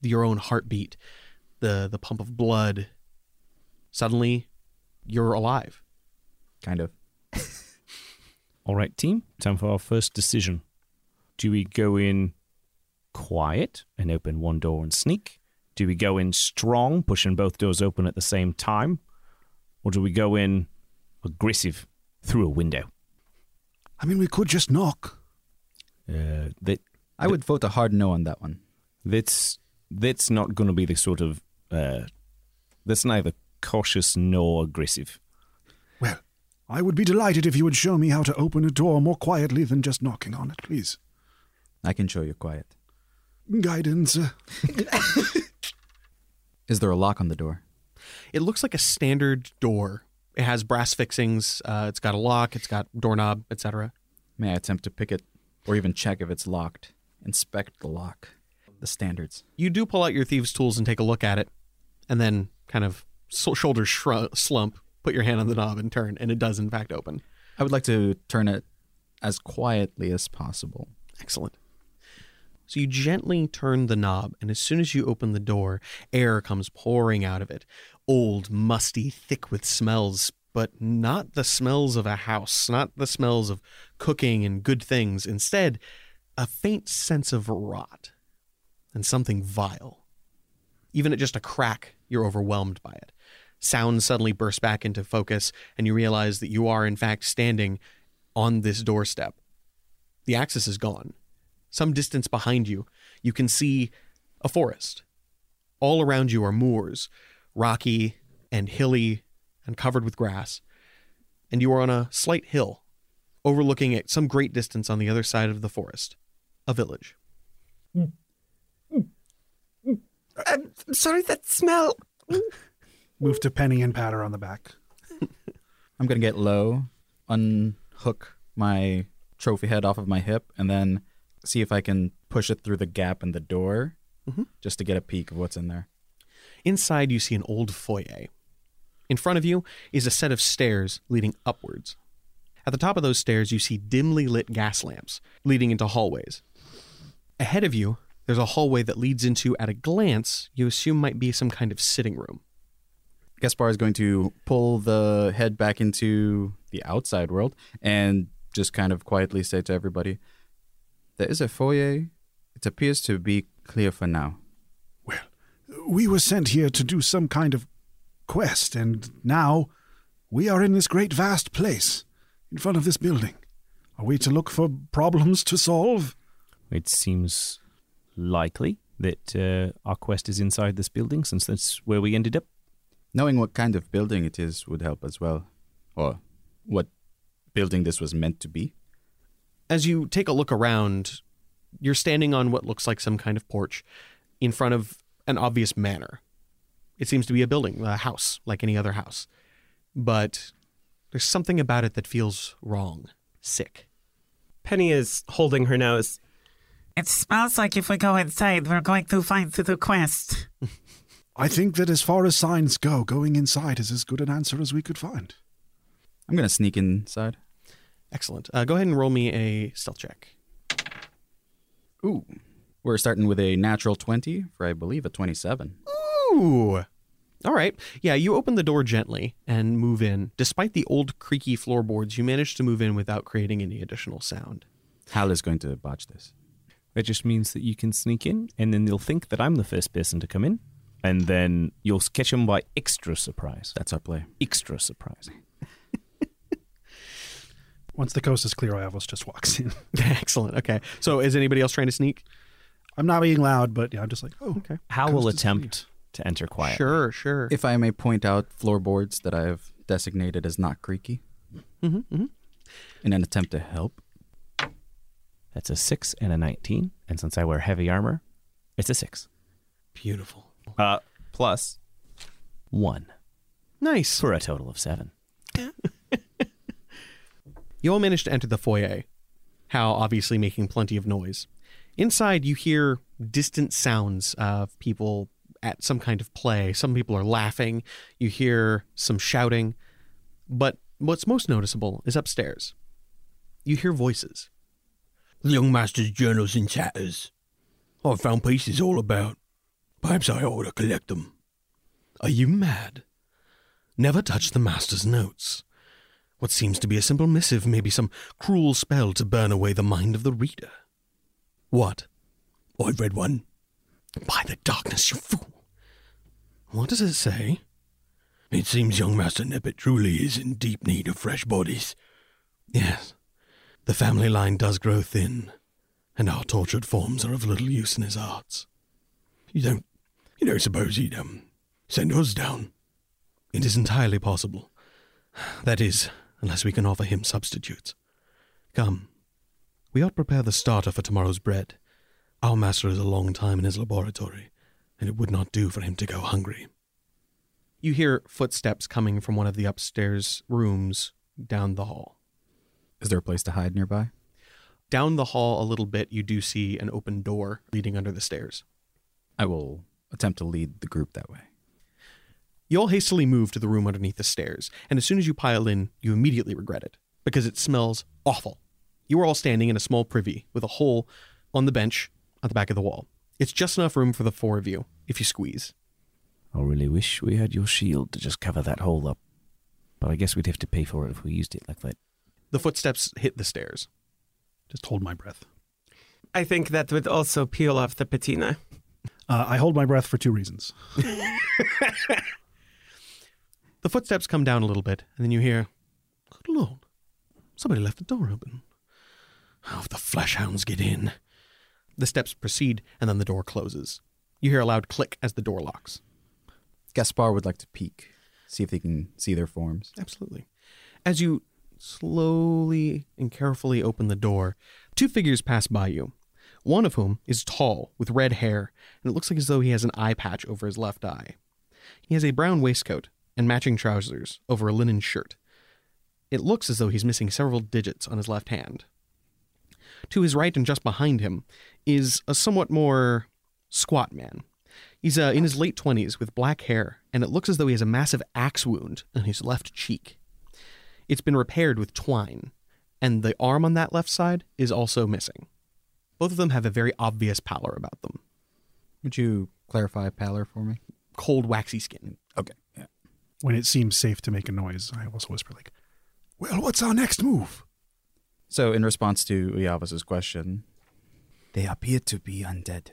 your own heartbeat, the, the pump of blood. Suddenly, you're alive. Kind of. <laughs> All right, team, time for our first decision. Do we go in quiet and open one door and sneak? Do we go in strong, pushing both doors open at the same time? Or do we go in aggressive through a window? I mean, we could just knock. Uh, that I would vote a hard no on that one. That's that's not going to be the sort of uh, that's neither cautious nor aggressive. Well, I would be delighted if you would show me how to open a door more quietly than just knocking on it, please. I can show you quiet. Guidance. uh, <laughs> Is there a lock on the door? It looks like a standard door. It has brass fixings. Uh, it's got a lock. It's got doorknob, etc. May I attempt to pick it or even check if it's locked? Inspect the lock. The standards. You do pull out your thieves' tools and take a look at it, and then kind of so- shoulders shrug, slump, put your hand on the knob and turn, and it does in fact open. I would like to turn it as quietly as possible. Excellent. So you gently turn the knob, and as soon as you open the door, air comes pouring out of it. Old, musty, thick with smells, but not the smells of a house, not the smells of cooking and good things. Instead, a faint sense of rot and something vile. Even at just a crack, you're overwhelmed by it. Sound suddenly bursts back into focus, and you realize that you are, in fact, standing on this doorstep. The axis is gone. Some distance behind you, you can see a forest. All around you are moors, rocky and hilly and covered with grass. And you are on a slight hill, overlooking at some great distance on the other side of the forest, a village. I'm sorry, that smell. Move to Penny and pat her on the back. I'm going to get low, unhook my trophy head off of my hip, and then see if I can push it through the gap in the door Mhm. just to get a peek of what's in there. Inside, you see an old foyer. In front of you is a set of stairs leading upwards. At the top of those stairs, you see dimly lit gas lamps leading into hallways. Ahead of you, there's a hallway that leads into, at a glance, you assume might be some kind of sitting room. Gaspar is going to pull the head back into the outside world and just kind of quietly say to everybody, There is a foyer. It appears to be clear for now. Well, we were sent here to do some kind of quest, and now we are in this great vast place in front of this building. Are we to look for problems to solve? It seems likely that uh, our quest is inside this building, since that's where we ended up. Knowing what kind of building it is would help as well. Or what building this was meant to be. As you take a look around, you're standing on what looks like some kind of porch in front of an obvious manor. It seems to be a building, a house, like any other house. But there's something about it that feels wrong, sick. Penny is holding her nose. It smells like if we go inside, we're going to find the quest. <laughs> I think that as far as signs go, going inside is as good an answer as we could find. I'm going to sneak inside. Excellent. Uh, go ahead and roll me a stealth check. Ooh. We're starting with a natural 20 for, I believe, a 27. Ooh. All right. Yeah, you open the door gently and move in. Despite the old creaky floorboards, you manage to move in without creating any additional sound. Hal is going to botch this. That just means that you can sneak in, and then they'll think that I'm the first person to come in, and then you'll catch them by extra surprise. That's our play. Extra surprise. <laughs> Once the coast is clear, Iavos just walks in. <laughs> Excellent. Okay. So is anybody else trying to sneak? I'm not being loud, but yeah, I'm just like, oh, okay. How will Coast is attempt to enter quiet? Sure, sure. If I may point out floorboards that I have designated as not creaky Mm-hmm, mm-hmm. in an attempt to help. That's a six and a nineteen, and since I wear heavy armor, it's a six. Beautiful. Uh, plus, One. Nice. For a total of seven. <laughs> You all manage to enter the foyer, Hal obviously making plenty of noise. Inside, you hear distant sounds of people at some kind of play. Some people are laughing. You hear some shouting. But what's most noticeable is upstairs. You hear voices. The young master's journals and chatters. I've found pieces all about. Perhaps I ought to collect them. Are you mad? Never touch the master's notes. What seems to be a simple missive may be some cruel spell to burn away the mind of the reader. What? I've read one. By the darkness, you fool! What does it say? It seems young Master Neppet truly is in deep need of fresh bodies. Yes, the family line does grow thin, and our tortured forms are of little use in his arts. You don't, you don't suppose he'd um send us down? It is entirely possible. That is, unless we can offer him substitutes. Come, we ought to prepare the starter for tomorrow's bread. Our master is a long time in his laboratory, and it would not do for him to go hungry. You hear footsteps coming from one of the upstairs rooms down the hall. Is there a place to hide nearby? Down the hall a little bit, you do see an open door leading under the stairs. I will attempt to lead the group that way. You all hastily move to the room underneath the stairs, and as soon as you pile in, you immediately regret it, because it smells awful. You are all standing in a small privy with a hole on the bench at the back of the wall. It's just enough room for the four of you, if you squeeze. I really wish we had your shield to just cover that hole up. But I guess we'd have to pay for it if we used it like that. The footsteps hit the stairs. Just hold my breath. I think that would also peel off the patina. Uh, I hold my breath for two reasons. <laughs> The footsteps come down a little bit, and then you hear, Good Lord, somebody left the door open. Oh, if the flesh hounds get in. The steps proceed, and then the door closes. You hear a loud click as the door locks. Gaspar would like to peek, see if they can see their forms. Absolutely. As you slowly and carefully open the door, two figures pass by you. One of whom is tall, with red hair, and it looks like as though he has an eye patch over his left eye. He has a brown waistcoat and matching trousers over a linen shirt. It looks as though he's missing several digits on his left hand. To his right and just behind him is a somewhat more squat man. He's uh, in his late 20s with black hair, and it looks as though he has a massive axe wound on his left cheek. It's been repaired with twine, and the arm on that left side is also missing. Both of them have a very obvious pallor about them. Would you clarify pallor for me? Cold, waxy skin. Okay. Yeah. When it seems safe to make a noise, I also whisper like, Well, what's our next move? So, in response to Iavos's question, they appear to be undead.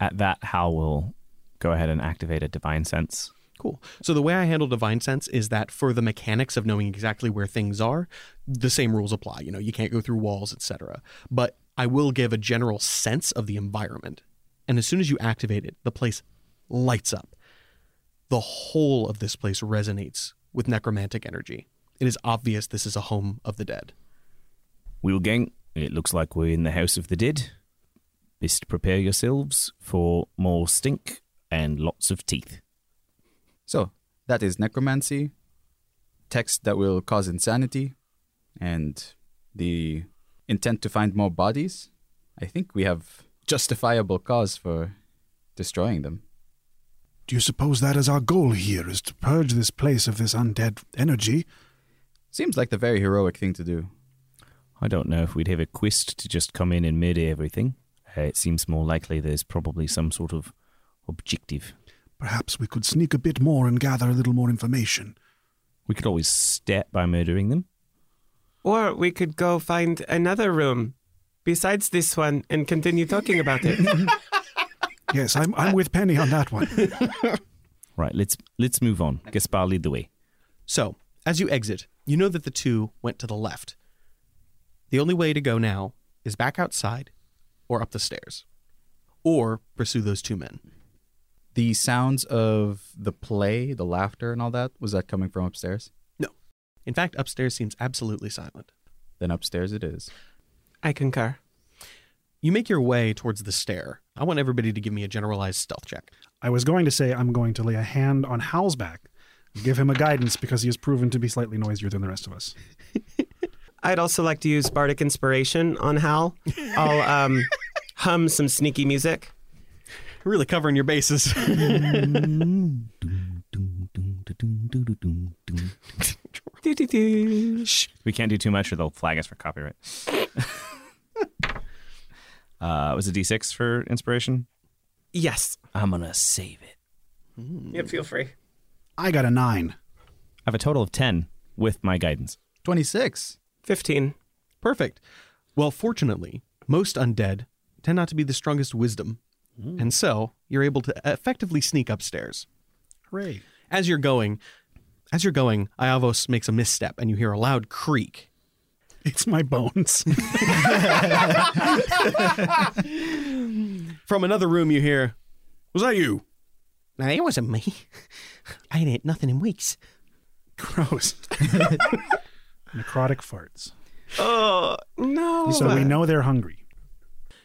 At that, Hal will go ahead and activate a divine sense. Cool. So the way I handle divine sense is that for the mechanics of knowing exactly where things are, the same rules apply. You know, you can't go through walls, etc. But I will give a general sense of the environment. And as soon as you activate it, the place lights up. The whole of this place resonates with necromantic energy. It is obvious this is a home of the dead. Wheel gang, it looks like we're in the house of the dead. Best prepare yourselves for more stink and lots of teeth. So, that is necromancy, text that will cause insanity, and the intent to find more bodies. I think we have justifiable cause for destroying them. Do you suppose that is our goal here, is to purge this place of this undead energy? Seems like the very heroic thing to do. I don't know if we'd have a quest to just come in and murder everything. Uh, it seems more likely there's probably some sort of objective. Perhaps we could sneak a bit more and gather a little more information. We could always start by murdering them. Or we could go find another room besides this one and continue talking about it. <laughs> yes, I'm I'm with Penny on that one. <laughs> right, let's let's move on. Gaspar, lead the way. So, as you exit, you know that the two went to the left. The only way to go now is back outside or up the stairs. Or pursue those two men. The sounds of the play, the laughter, and all that, was that coming from upstairs? No. In fact, upstairs seems absolutely silent. Then upstairs it is. I concur. You make your way towards the stair, I want everybody to give me a generalized stealth check. I was going to say I'm going to lay a hand on Hal's back, give him a guidance because he has proven to be slightly noisier than the rest of us. <laughs> I'd also like to use bardic inspiration on Hal. I'll um, hum some sneaky music. Really covering your bases. <laughs> Shh, we can't do too much or they'll flag us for copyright. <laughs> uh, was it D6 for inspiration? Yes. I'm going to save it. Yeah, feel free. I got a nine. I have a total of 10 with my guidance. 26. 15. Perfect. Well, fortunately, most undead tend not to be the strongest wisdom. Mm. And so you're able to effectively sneak upstairs. Hooray. As you're going, as you're going, Iavos makes a misstep and you hear a loud creak. It's my bones. <laughs> From another room you hear, Was that you? No, it wasn't me. I ain't ate nothing in weeks. Gross. <laughs> Necrotic farts. Oh, no. So we know they're hungry.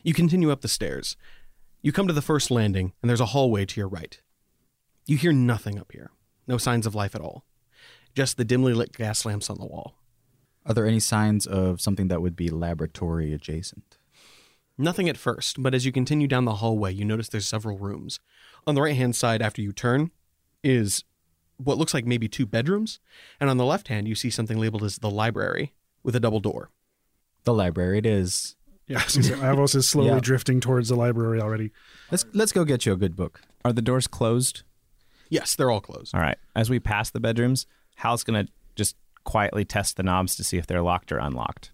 You continue up the stairs. You come to the first landing, and there's a hallway to your right. You hear nothing up here. No signs of life at all. Just the dimly lit gas lamps on the wall. Are there any signs of something that would be laboratory adjacent? Nothing at first, but as you continue down the hallway, you notice there's several rooms. On the right hand side, after you turn, is what looks like maybe two bedrooms. And on the left hand, you see something labeled as the library with a double door. The library it is. Yeah, so Avos is slowly Yeah. drifting towards the library already. Let's let's go get you a good book. Are the doors closed? Yes, they're all closed. All right. As we pass the bedrooms, Hal's going to just quietly test the knobs to see if they're locked or unlocked,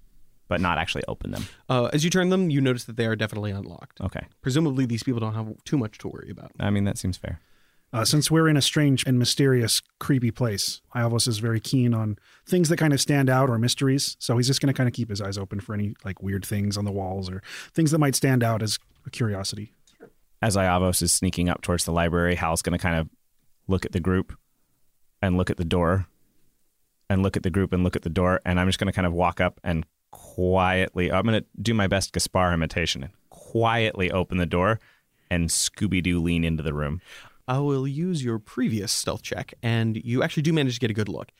but not actually open them. Uh, as you turn them, you notice that they are definitely unlocked. Okay. Presumably, these people don't have too much to worry about. I mean, that seems fair. Uh, since we're in a strange and mysterious, creepy place, Iavos is very keen on things that kind of stand out or mysteries. So he's just going to kind of keep his eyes open for any like weird things on the walls or things that might stand out as a curiosity. As Iavos is sneaking up towards the library, Hal's going to kind of look at the group and look at the door and look at the group and look at the door. And I'm just going to kind of walk up and quietly, I'm going to do my best Gaspar imitation and quietly open the door and Scooby Doo lean into the room. I will use your previous stealth check, and you actually do manage to get a good look.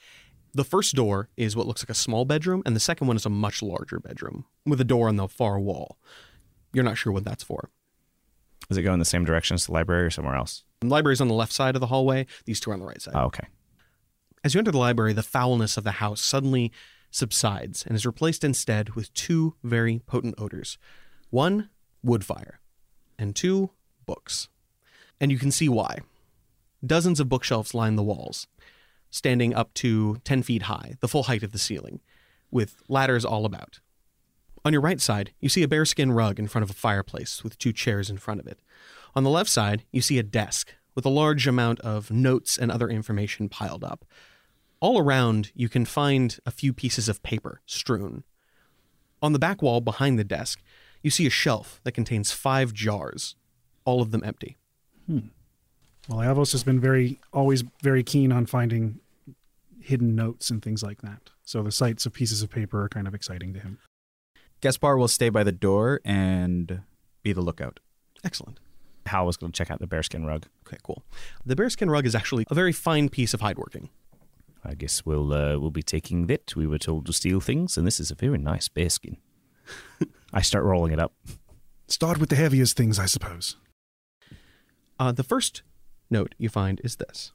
The first door is what looks like a small bedroom, and the second one is a much larger bedroom with a door on the far wall. You're not sure what that's for. Does it go in the same direction as the library or somewhere else? The library's on the left side of the hallway, these two are on the right side. Oh, okay. As you enter the library, the foulness of the house suddenly subsides and is replaced instead with two very potent odors one, wood fire, and two, books. And you can see why. Dozens of bookshelves line the walls, standing up to 10 feet high, the full height of the ceiling, with ladders all about. On your right side, you see a bearskin rug in front of a fireplace with two chairs in front of it. On the left side, you see a desk with a large amount of notes and other information piled up. All around, you can find a few pieces of paper strewn. On the back wall behind the desk, you see a shelf that contains five jars, all of them empty. Hmm. Well, Iavos has been very, always very keen on finding hidden notes and things like that. So the sights of pieces of paper are kind of exciting to him. Gaspar will stay by the door and be the lookout. Excellent. Hal was going to check out the bearskin rug. Okay, cool. The bearskin rug is actually a very fine piece of hideworking. I guess we'll uh, we'll be taking that. We were told to steal things, and this is a very nice bearskin. <laughs> I start rolling it up. Start with the heaviest things, I suppose. Uh, the first note you find is this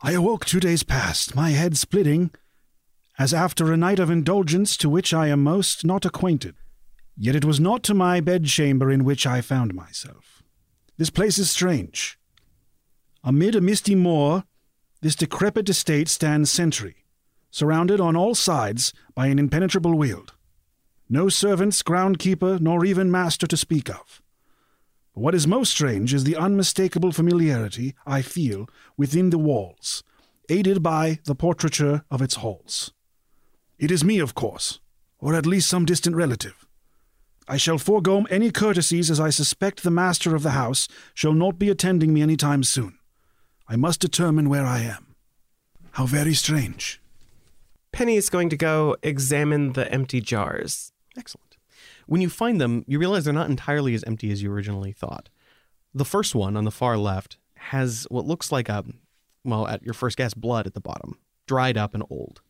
I awoke two days past, my head splitting, as after a night of indulgence to which I am most not acquainted. Yet it was not to my bedchamber in which I found myself. This place is strange. Amid a misty moor, this decrepit estate stands sentry, surrounded on all sides by an impenetrable weald. No servants, groundkeeper, nor even master to speak of. But what is most strange is the unmistakable familiarity I feel within the walls, aided by the portraiture of its halls. It is me, of course, or at least some distant relative. I shall forego any courtesies as I suspect the master of the house shall not be attending me any time soon. I must determine where I am. How very strange. Penny is going to go examine the empty jars. Excellent. When you find them, you realize they're not entirely as empty as you originally thought. The first one on the far left has what looks like a, well, at your first guess, blood at the bottom, dried up and old.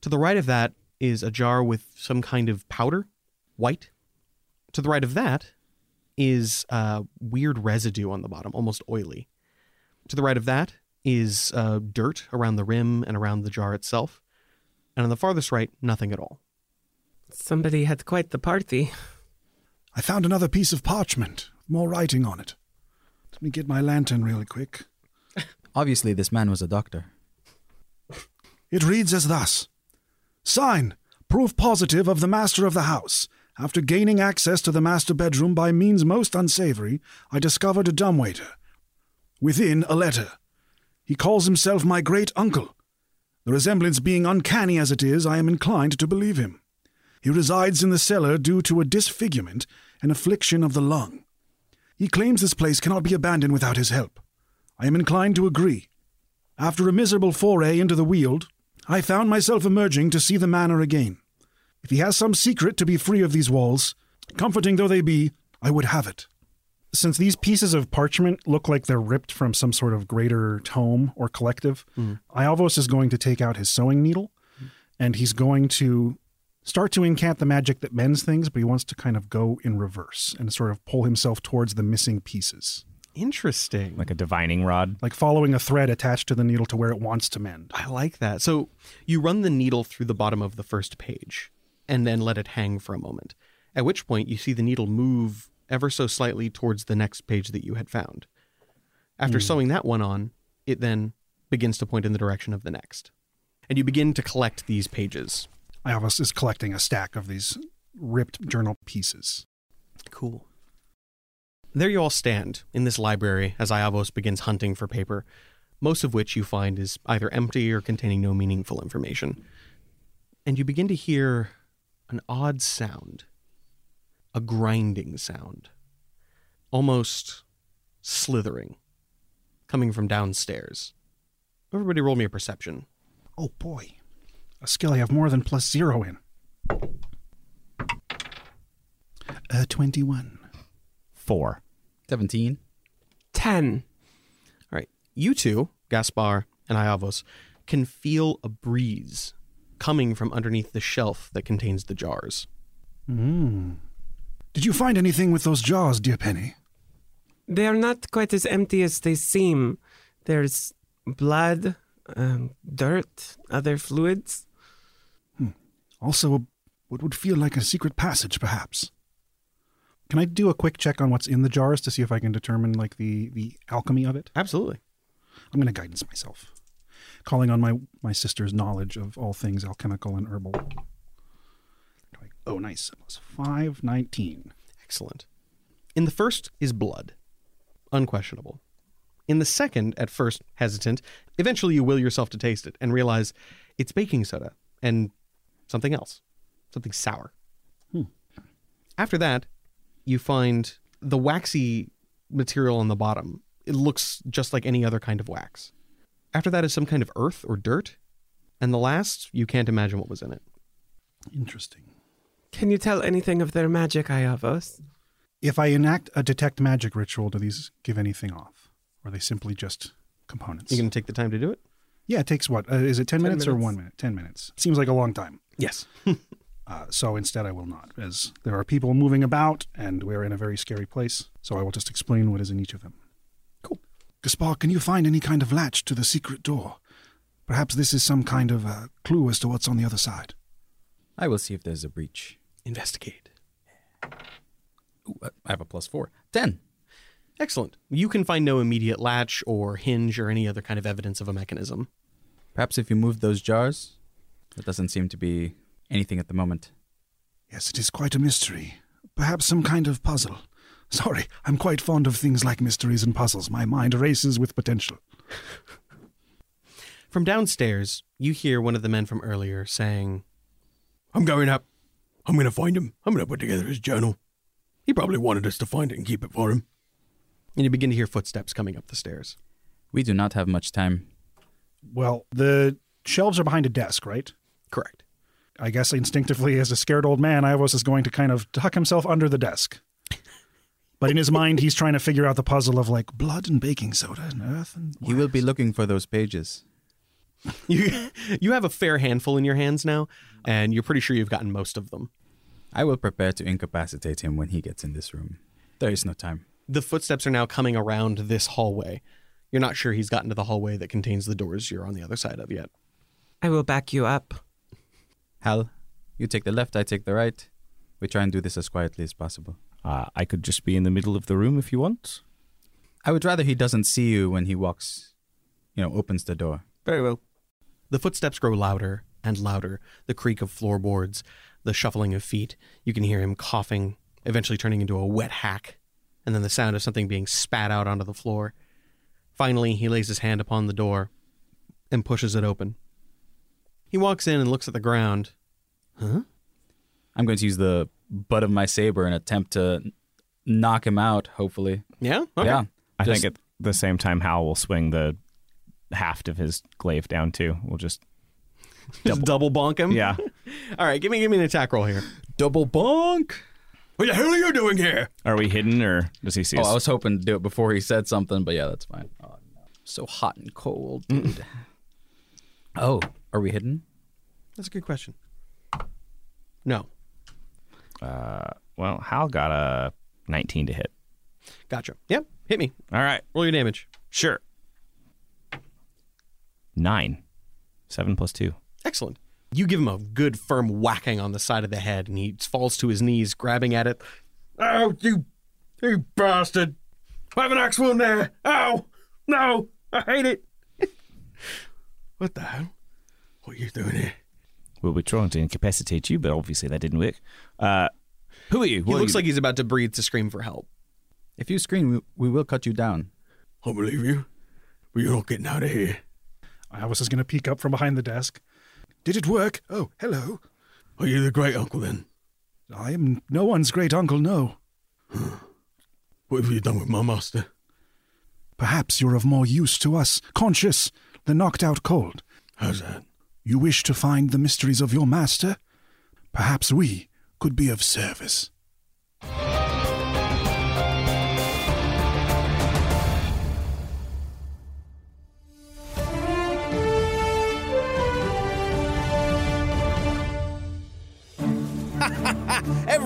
To the right of that is a jar with some kind of powder, white. To the right of that is uh, weird residue on the bottom, almost oily. To the right of that is uh, dirt around the rim and around the jar itself. And on the farthest right, nothing at all. Somebody had quite the party. I found another piece of parchment, more writing on it. Let me get my lantern really quick. <laughs> Obviously, this man was a doctor. It reads as thus Sign, proof positive of the master of the house. After gaining access to the master bedroom by means most unsavory, I discovered a dumbwaiter. Within, a letter. He calls himself my great uncle. The resemblance being uncanny as it is, I am inclined to believe him. He resides in the cellar due to a disfigurement and affliction of the lung. He claims this place cannot be abandoned without his help. I am inclined to agree. After a miserable foray into the Weald, I found myself emerging to see the manor again. If he has some secret to be free of these walls, comforting though they be, I would have it. Since these pieces of parchment look like they're ripped from some sort of greater tome or collective, Mm. Iavos is going to take out his sewing needle and he's going to start to incant the magic that mends things, but he wants to kind of go in reverse and sort of pull himself towards the missing pieces. Interesting. Like a divining rod. Like following a thread attached to the needle to where it wants to mend. I like that. So you run the needle through the bottom of the first page and then let it hang for a moment, at which point you see the needle move ever so slightly towards the next page that you had found. After Hmm. sewing that one on, it then begins to point in the direction of the next. And you begin to collect these pages. Iavos is collecting a stack of these ripped journal pieces. Cool. There you all stand in this library as Iavos begins hunting for paper, most of which you find is either empty or containing no meaningful information. And you begin to hear an odd sound, a grinding sound, almost slithering, coming from downstairs. Everybody roll me a perception. Oh boy. A skill I have more than plus zero in. Uh, 21. Four. 17. 10. All right. You two, Gaspar and Iavos, can feel a breeze coming from underneath the shelf that contains the jars. Hmm. Did you find anything with those jars, dear Penny? They are not quite as empty as they seem. There's blood, um, dirt, other fluids. Also, a, what would feel like a secret passage, perhaps. Can I do a quick check on what's in the jars to see if I can determine like the the alchemy of it? Absolutely. I'm going to guidance myself, calling on my my sister's knowledge of all things alchemical and herbal. Oh, nice. Plus five, 19. Excellent. In the first is blood. Unquestionable. In the second, at first hesitant, eventually you will yourself to taste it and realize it's baking soda and something else, something sour. Hmm. After that, you find the waxy material on the bottom. It looks just like any other kind of wax. After that is some kind of earth or dirt. And the last, you can't imagine what was in it. Interesting. Can you tell anything of their magic, Iavos? If I enact a detect magic ritual, do these give anything off? Or are they simply just components? You going to take the time to do it? Yeah, it takes what? Uh, is it 10, 10 minutes, or one minute? 10 minutes. Seems like a long time. Yes. <laughs> uh, so instead, I will not, as there are people moving about and we're in a very scary place. So I will just explain what is in each of them. Cool. Gaspar, can you find any kind of latch to the secret door? Perhaps this is some kind of uh, clue as to what's on the other side. I will see if there's a breach. Investigate. Ooh, uh, I have a plus four. 10. Excellent. You can find no immediate latch or hinge or any other kind of evidence of a mechanism. Perhaps if you move those jars? That doesn't seem to be anything at the moment. Yes, it is quite a mystery. Perhaps some kind of puzzle. Sorry, I'm quite fond of things like mysteries and puzzles. My mind races with potential. From downstairs, you hear one of the men from earlier saying, I'm going up. I'm going to find him. I'm going to put together his journal. He probably wanted us to find it and keep it for him. And you begin to hear footsteps coming up the stairs. We do not have much time. Well, the shelves are behind a desk, right? Correct. I guess instinctively, as a scared old man, Iavos is going to kind of tuck himself under the desk. But in his <laughs> mind, he's trying to figure out the puzzle of like blood and baking soda and earth and. He will be looking for those pages. <laughs> You you have a fair handful in your hands now, and you're pretty sure you've gotten most of them. I will prepare to incapacitate him when he gets in this room. There is no time. The footsteps are now coming around this hallway. You're not sure he's gotten to the hallway that contains the doors you're on the other side of yet. I will back you up. Hal, you take the left, I take the right. We try and do this as quietly as possible. Uh, I could just be in the middle of the room if you want. I would rather he doesn't see you when he walks, you know, opens the door. Very well. The footsteps grow louder and louder, the creak of floorboards, the shuffling of feet. You can hear him coughing, eventually turning into a wet hack, and then the sound of something being spat out onto the floor. Finally, he lays his hand upon the door and pushes it open. He walks in and looks at the ground. Huh? I'm going to use the butt of my saber and attempt to knock him out, hopefully. Yeah? Okay. Yeah. I Just- think at the same time, Hal will swing the haft of his glaive down too. We'll just <laughs> Just double bonk him? Yeah. <laughs> All right, give me give me an attack roll here. Double bonk. What the hell are you doing here? Are we hidden or does he see us? Oh, us? I was hoping to do it before he said something, but yeah, that's fine. Oh, no. So hot and cold, dude. oh, are we hidden? That's a good question. No. Uh, well, Hal got a 19 to hit. Gotcha. Yep. Hit me. All right. Roll your damage. Sure. Nine. Seven plus two. Excellent. You give him a good firm whacking on the side of the head, and he falls to his knees, grabbing at it. Oh, you, you bastard! I have an axe wound there. Ow! No, I hate it. <laughs> what the hell? What are you doing here? We were trying to incapacitate you, but obviously that didn't work. Uh, who are you? He are looks you- like he's about to breathe to scream for help. If you scream, we, we will cut you down. I believe you, but you're not getting out of here. I was just going to peek up from behind the desk. Did it work? Oh, hello. Are you the great uncle then? I am no one's great uncle, no. What have you done with my master? Perhaps you're of more use to us, conscious, than knocked out cold. How's that? You wish to find the mysteries of your master? Perhaps we could be of service.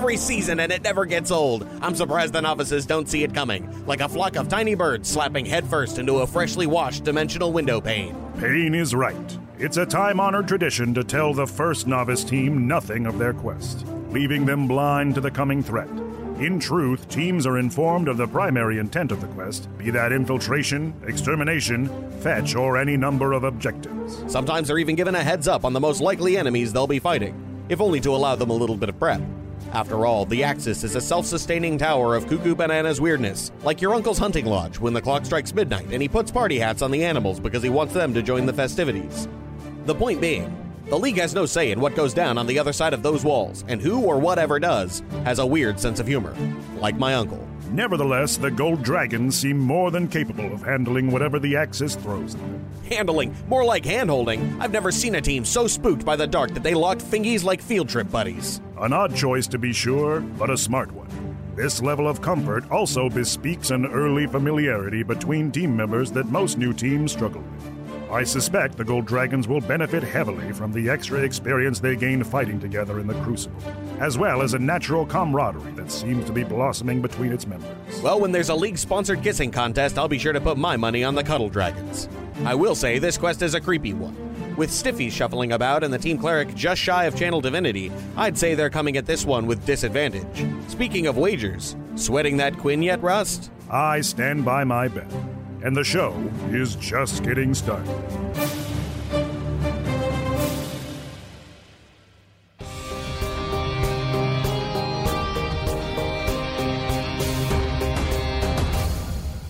Every season, and it never gets old. I'm surprised the novices don't see it coming, like a flock of tiny birds slapping headfirst into a freshly washed dimensional window pane. Payne is right. It's a time honored tradition to tell the first novice team nothing of their quest, leaving them blind to the coming threat. In truth, teams are informed of the primary intent of the quest, be that infiltration, extermination, fetch, or any number of objectives. Sometimes they're even given a heads up on the most likely enemies they'll be fighting, if only to allow them a little bit of prep. After all, the Axis is a self sustaining tower of Cuckoo Banana's weirdness, like your uncle's hunting lodge when the clock strikes midnight and he puts party hats on the animals because he wants them to join the festivities. The point being, the League has no say in what goes down on the other side of those walls, and who or whatever does has a weird sense of humor, like my uncle. Nevertheless, the Gold Dragons seem more than capable of handling whatever the Axis throws them. Handling, more like handholding. I've never seen a team so spooked by the dark that they locked fingies like field trip buddies. An odd choice to be sure, but a smart one. This level of comfort also bespeaks an early familiarity between team members that most new teams struggle with. I suspect the Gold Dragons will benefit heavily from the extra experience they gained fighting together in the Crucible, as well as a natural camaraderie that seems to be blossoming between its members. Well, when there's a league sponsored kissing contest, I'll be sure to put my money on the Cuddle Dragons. I will say this quest is a creepy one. With Stiffies shuffling about and the team cleric just shy of channel divinity, I'd say they're coming at this one with disadvantage. Speaking of wagers, sweating that Quinn yet, Rust? I stand by my bet, and the show is just getting started.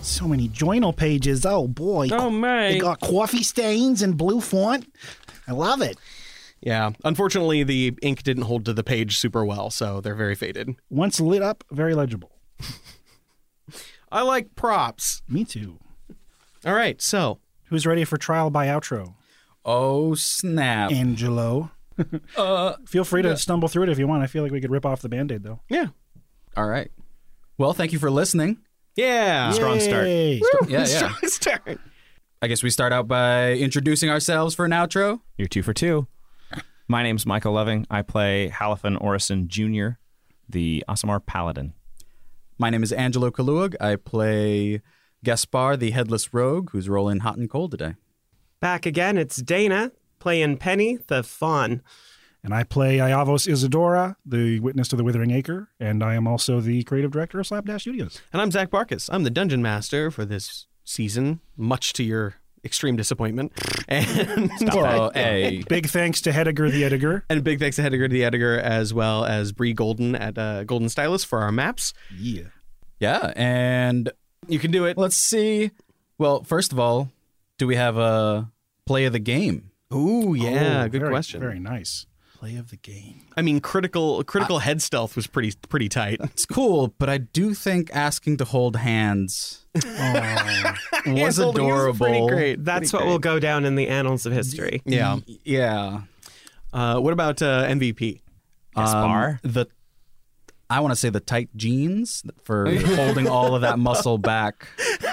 So many journal pages. Oh boy. Oh, man. They got coffee stains and blue font. I love it. Yeah. Unfortunately, the ink didn't hold to the page super well, so they're very faded. Once lit up, very legible. <laughs> I like props. Me too. All right, so Who's ready for trial by outro? Oh, snap. Angelo. <laughs> uh, Feel free to stumble through it if you want. I feel like we could rip off the band aid, though. Yeah. All right. Well, thank you for listening. Yeah. Strong start. Yay. Yeah, yeah. <laughs> Strong start. I guess we start out by introducing ourselves for an outro. You're two for two. My name's Michael Loving. I play Halifan Orison Jr., the Aasimar Paladin. My name is Angelo Kaluag. I play Gaspar, the headless rogue, who's rolling hot and cold today. Back again, it's Dana playing Penny, the fawn. And I play Iavos Isadora, the witness to the Withering Acre, and I am also the creative director of Slapdash Studios. And I'm Zach Barkus. I'm the dungeon master for this season, much to your extreme disappointment. <laughs> And Well, hey. Big thanks to Hediger the Ediger. and big thanks to Hediger the editor as well as Bree Golden at uh, Golden Stylus for our maps. Yeah. Yeah, and You can do it. let's see. Well, first of all, do we have a play of the game? Ooh, yeah, Oh, good very- question. Very nice. Play of the game. I mean, critical critical head stealth was pretty pretty tight. It's cool, but I do think asking to hold hands <laughs> was Hand-holding is adorable. pretty great. That's Pretty what will go down in the annals of history. Yeah. Yeah. Uh, what about uh, MVP? Gaspar? Um, the I want to say the tight jeans for <laughs> holding all of that muscle back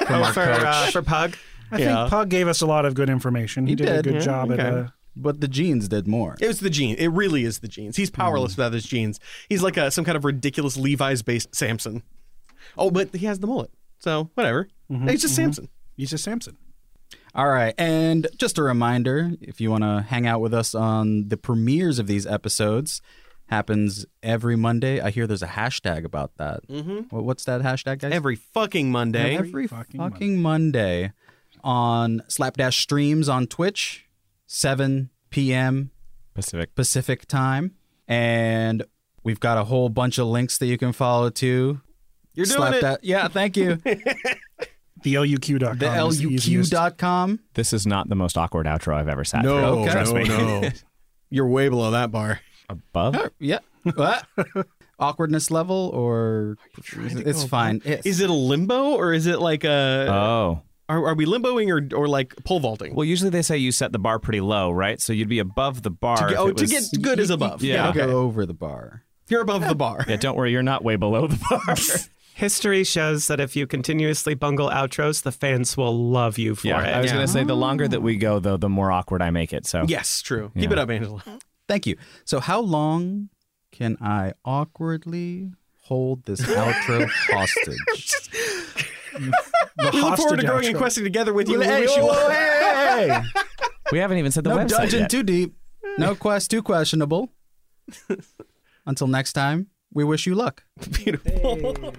from our for, coach. uh, for Pug. I Yeah. think Pug gave us a lot of good information. He, He did, a did, good yeah, job at okay. uh, but the jeans did more. It was the jeans. It really is the jeans. He's powerless without his jeans. He's like a, some kind of ridiculous Levi's based Samson. Oh, but he has the mullet. So whatever. He's just Samson. He's just Samson. All right. And just a reminder if you want to hang out with us on the premieres of these episodes, happens every Monday. I hear there's a hashtag about that. Mhm. What, what's that hashtag, guys? Every fucking Monday. Every fucking fucking, Monday. on Slapdash Streams on Twitch, 7 p.m. Pacific. Pacific time. And we've got a whole bunch of links that you can follow too. You're doing it. Slapda- Yeah, thank you. <laughs> The LUQ.com. the is the easiest. LUQ.com. This is not the most awkward outro I've ever sat No, through. Okay. Trust no, me. no. <laughs> You're way below that bar. Above? Yeah. What? <laughs> Awkwardness level or it's fine. It's- Is it a limbo or is it like a? Oh. are, are we limboing or or like pole vaulting? Well, usually they say you set the bar pretty low, right? So you'd be above the bar. to get, oh, it to get good is above. Yeah. Yeah. go over the bar. You're above the bar. Yeah, don't worry, you're not way below the bar. <laughs> History shows that if you continuously bungle outros, the fans will love you for yeah, it. I was gonna say the longer that we go, though, the more awkward I make it. So Yes, true. Keep it up, Angela. Thank you. So how long can I awkwardly hold this <laughs> outro hostage? <laughs> The We look forward to hostage growing and questing together with you. We Hey, you whoa, hey! <laughs> we haven't even said the website. no website dungeon yet. too deep. No quest too questionable. Until next time, we wish you luck. Beautiful.